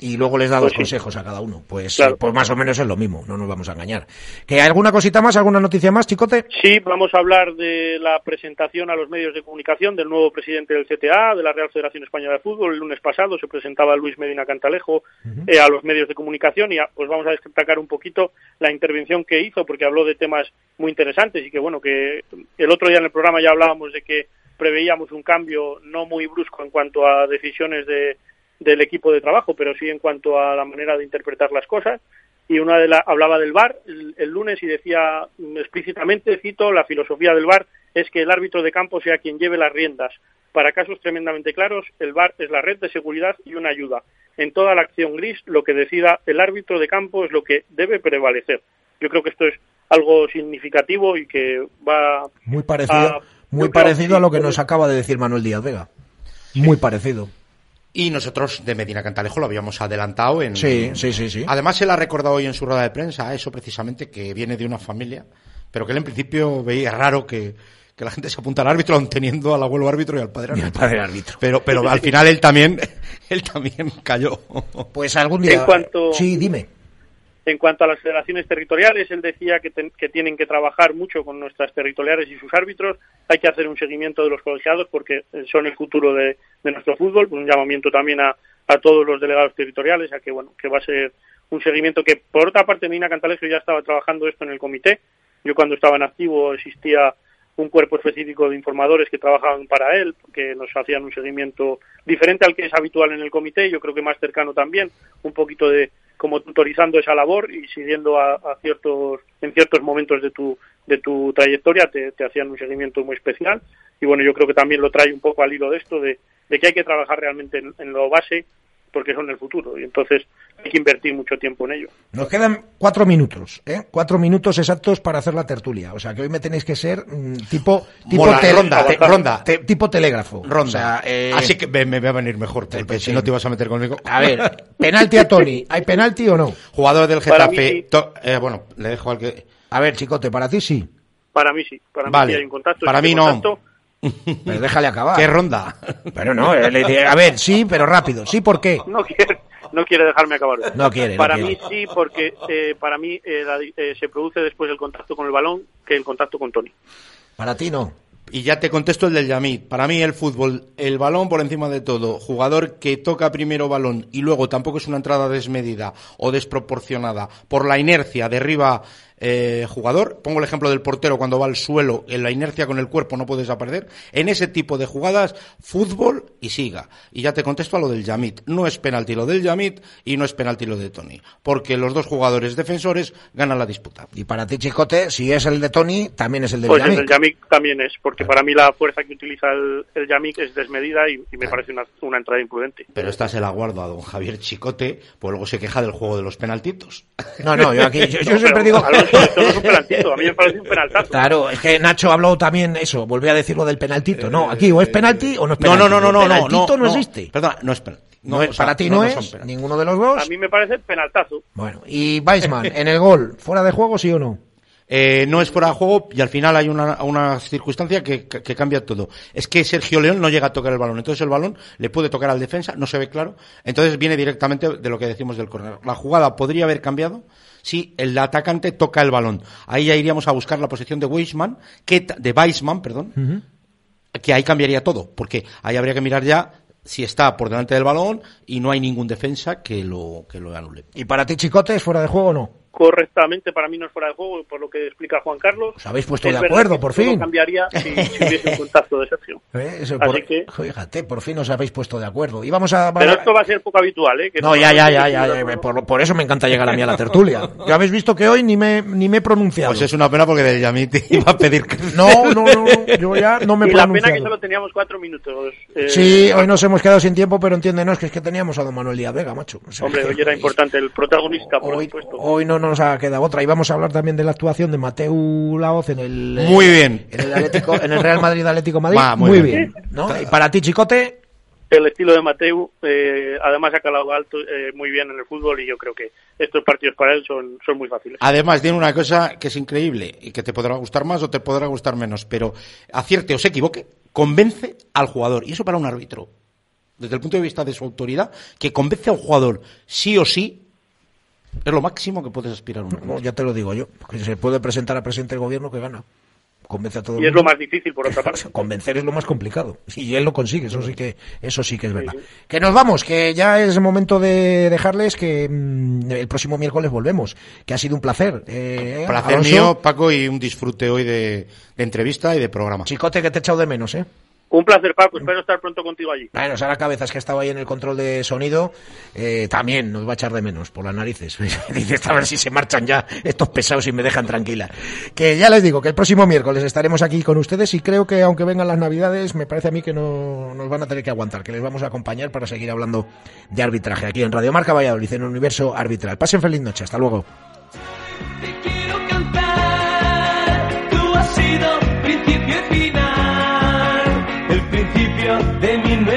y luego les da dos pues consejos a cada uno. Pues, pues más o menos es lo mismo, no nos vamos a engañar. ¿Que alguna cosita más, alguna noticia más, Chicote? Sí, vamos a hablar de la presentación a los medios de comunicación del nuevo presidente del CTA, de la Real Federación Española de Fútbol. El lunes pasado se presentaba Luis Medina Cantalejo eh, a los medios de comunicación y pues vamos a destacar un poquito la intervención que hizo porque habló de temas muy interesantes y que bueno, que el otro día en el programa ya hablábamos de que preveíamos un cambio no muy brusco en cuanto a decisiones de del equipo de trabajo, pero sí en cuanto a la manera de interpretar las cosas. Y una de la, hablaba del VAR el, lunes y decía explícitamente, cito, la filosofía del VAR es que el árbitro de campo sea quien lleve las riendas. Para casos tremendamente claros, el VAR es la red de seguridad y una ayuda. En toda la acción gris, lo que decida el árbitro de campo es lo que debe prevalecer. Yo creo que esto es algo significativo y que va muy parecido, muy parecido a lo que nos acaba de decir Manuel Díaz Vega. Muy parecido. Y nosotros de Medina Cantalejo lo habíamos adelantado en... Sí, sí, sí, sí. Además, él ha recordado hoy en su rueda de prensa eso precisamente, que viene de una familia, pero que él en principio veía raro que, la gente se apunta al árbitro aun teniendo al abuelo árbitro y al padre árbitro. Y al padre árbitro. Pero, pero al final él también, él también cayó. Pues algún día... En cuanto... Sí, dime. En cuanto a las federaciones territoriales, él decía que, que, tienen que trabajar mucho con nuestras territoriales y sus árbitros. Hay que hacer un seguimiento de los colegiados porque son el futuro de, nuestro fútbol. Un llamamiento también a, todos los delegados territoriales a que bueno que va a ser un seguimiento que por otra parte Mina Cantalejo ya estaba trabajando esto en el comité. Yo cuando estaba en activo existía un cuerpo específico de informadores que trabajaban para él, que nos hacían un seguimiento diferente al que es habitual en el comité, yo creo que más cercano también, un poquito de, como tutorizando esa labor y siguiendo a, ciertos en ciertos momentos de tu de tu trayectoria te, hacían un seguimiento muy especial. Y bueno yo creo que también lo trae un poco al hilo de esto de, que hay que trabajar realmente en, lo base porque son el futuro y entonces hay que invertir mucho tiempo en ello. Nos quedan cuatro minutos, ¿eh? cuatro minutos exactos para hacer la tertulia. O sea que hoy me tenéis que ser mm, tipo tipo ronda, ronda. tipo telégrafo. Ronda. Eh, Así que me, va a venir mejor, porque si no te vas a meter conmigo. A ver, penalti a Tony. ¿Hay penalti o no? Jugador del Getafe. Eh, bueno, le dejo al que. A ver, chicote, para ti sí. Para mí sí. Para mí sí hay un contacto. Para mí no. Pero déjale acabar. ¿Qué ronda? Pero no, a ver, sí, pero rápido. ¿Sí por qué? No quiere, no quiere dejarme acabar. No quiere. Para mí sí, porque eh, para mí eh, eh, se produce después el contacto con el balón que el contacto con Tony. Para ti no. Y ya te contesto el del Yamit. Para mí el fútbol, el balón por encima de todo. Jugador que toca primero balón y luego tampoco es una entrada desmedida o desproporcionada por la inercia, derriba eh, jugador. Pongo el ejemplo del portero cuando va al suelo, en la inercia con el cuerpo no puede desaparecer. En ese tipo de jugadas, fútbol y siga. Y ya te contesto a lo del Yamit. No es penalti lo del Yamit y no es penalti lo de Tony. Porque los dos jugadores defensores ganan la disputa. Y para ti, Chicote, si es el de Tony, también es el del pues Yamit. el Yamit también es, porque para mí la fuerza que utiliza el, el Yamit es desmedida y, me parece una, una, entrada imprudente. Pero esta se la guardo a don Javier Chicote, pues luego se queja del juego de los penaltitos. No, no, yo aquí, yo, siempre digo es un penaltito, a mí me parece un penaltazo. Claro, es que Nacho habló también eso, volvió a decir lo del penaltito. No, aquí o es penalti o no es penalti. No, no, no, no, no, penaltito no, existe. Perdona, no es penalti. No, para ti no, es ninguno de los dos. A mí me parece penaltazo. Bueno, y Weisman, en el gol, ¿fuera de juego sí o no? Eh, no es fuera de juego y al final hay una, una circunstancia que, que, cambia todo. Es que Sergio León no llega a tocar el balón, entonces el balón le puede tocar al defensa, no se ve claro, entonces viene directamente de lo que decimos del córner. La jugada podría haber cambiado si el atacante toca el balón. Ahí ya iríamos a buscar la posición de Weisman, que, de Weisman, perdón, que ahí cambiaría todo, porque ahí habría que mirar ya si está por delante del balón y no hay ningún defensa que lo, que lo anule. ¿Y para ti, Chicote, es fuera de juego o no? Correctamente, para mí no es fuera de juego, por lo que explica Juan Carlos. Os habéis puesto de acuerdo, por fin. cambiaría si, hubiese un contacto de Sergio. ¿Eh? por, que, fíjate, por fin os habéis puesto de acuerdo. Y vamos a, Pero esto va a ser poco habitual, ¿eh? no, ya, ya, ya, ya, por, eso me encanta llegar a mí a la tertulia. Ya habéis visto que hoy ni me, ni me he pronunciado. Pues es una pena porque de Yamit iba a pedir que... No, no, no, yo ya no me he y la pena que solo teníamos cuatro minutos. Eh, sí, hoy nos hemos quedado sin tiempo, pero entiéndenos que es que teníamos a don Manuel Díaz Vega, macho. Hombre, hoy era importante el protagonista, por hoy, supuesto. Hoy no nos ha quedado otra. Y vamos a hablar también de la actuación de Mateu Laoz en el... Muy bien. En el, Atlético, en el Real Madrid Atlético Madrid. muy, bien. Y para ti, Chicote... El estilo de Mateu, eh, además ha calado alto eh, muy bien en el fútbol y yo creo que estos partidos para él son, son muy fáciles. Además, tiene una cosa que es increíble y que te podrá gustar más o te podrá gustar menos, pero acierte o se equivoque, convence al jugador. Y eso para un árbitro, desde el punto de vista de su autoridad, que convence a un jugador sí o sí, es lo máximo que puedes aspirar a un ya te lo digo yo, que se puede presentar a presidente del gobierno que gana. Convence a todo y es lo más difícil por otra parte. Convencer es lo más complicado. Y él lo consigue eso sí que eso sí que es verdad. que nos vamos que ya es el momento de dejarles que mm, el próximo miércoles volvemos que ha sido un placer eh, placer mío Paco y un disfrute hoy de, de entrevista y de programa. Chicote que te he echado de menos eh un placer, Paco. Espero estar pronto contigo allí. Bueno, Sara Cabezas, que ha estado ahí en el control de sonido, eh, también nos va a echar de menos por las narices. Dice, a ver si se marchan ya estos pesados y me dejan tranquila. Que ya les digo que el próximo miércoles estaremos aquí con ustedes y creo que aunque vengan las navidades, me parece a mí que no nos van a tener que aguantar, que les vamos a acompañar para seguir hablando de arbitraje aquí en Radio Marca Valladolid, en Universo Arbitral. Pasen feliz noche. Hasta luego. Te quiero cantar, tú has sido principio final. They de mi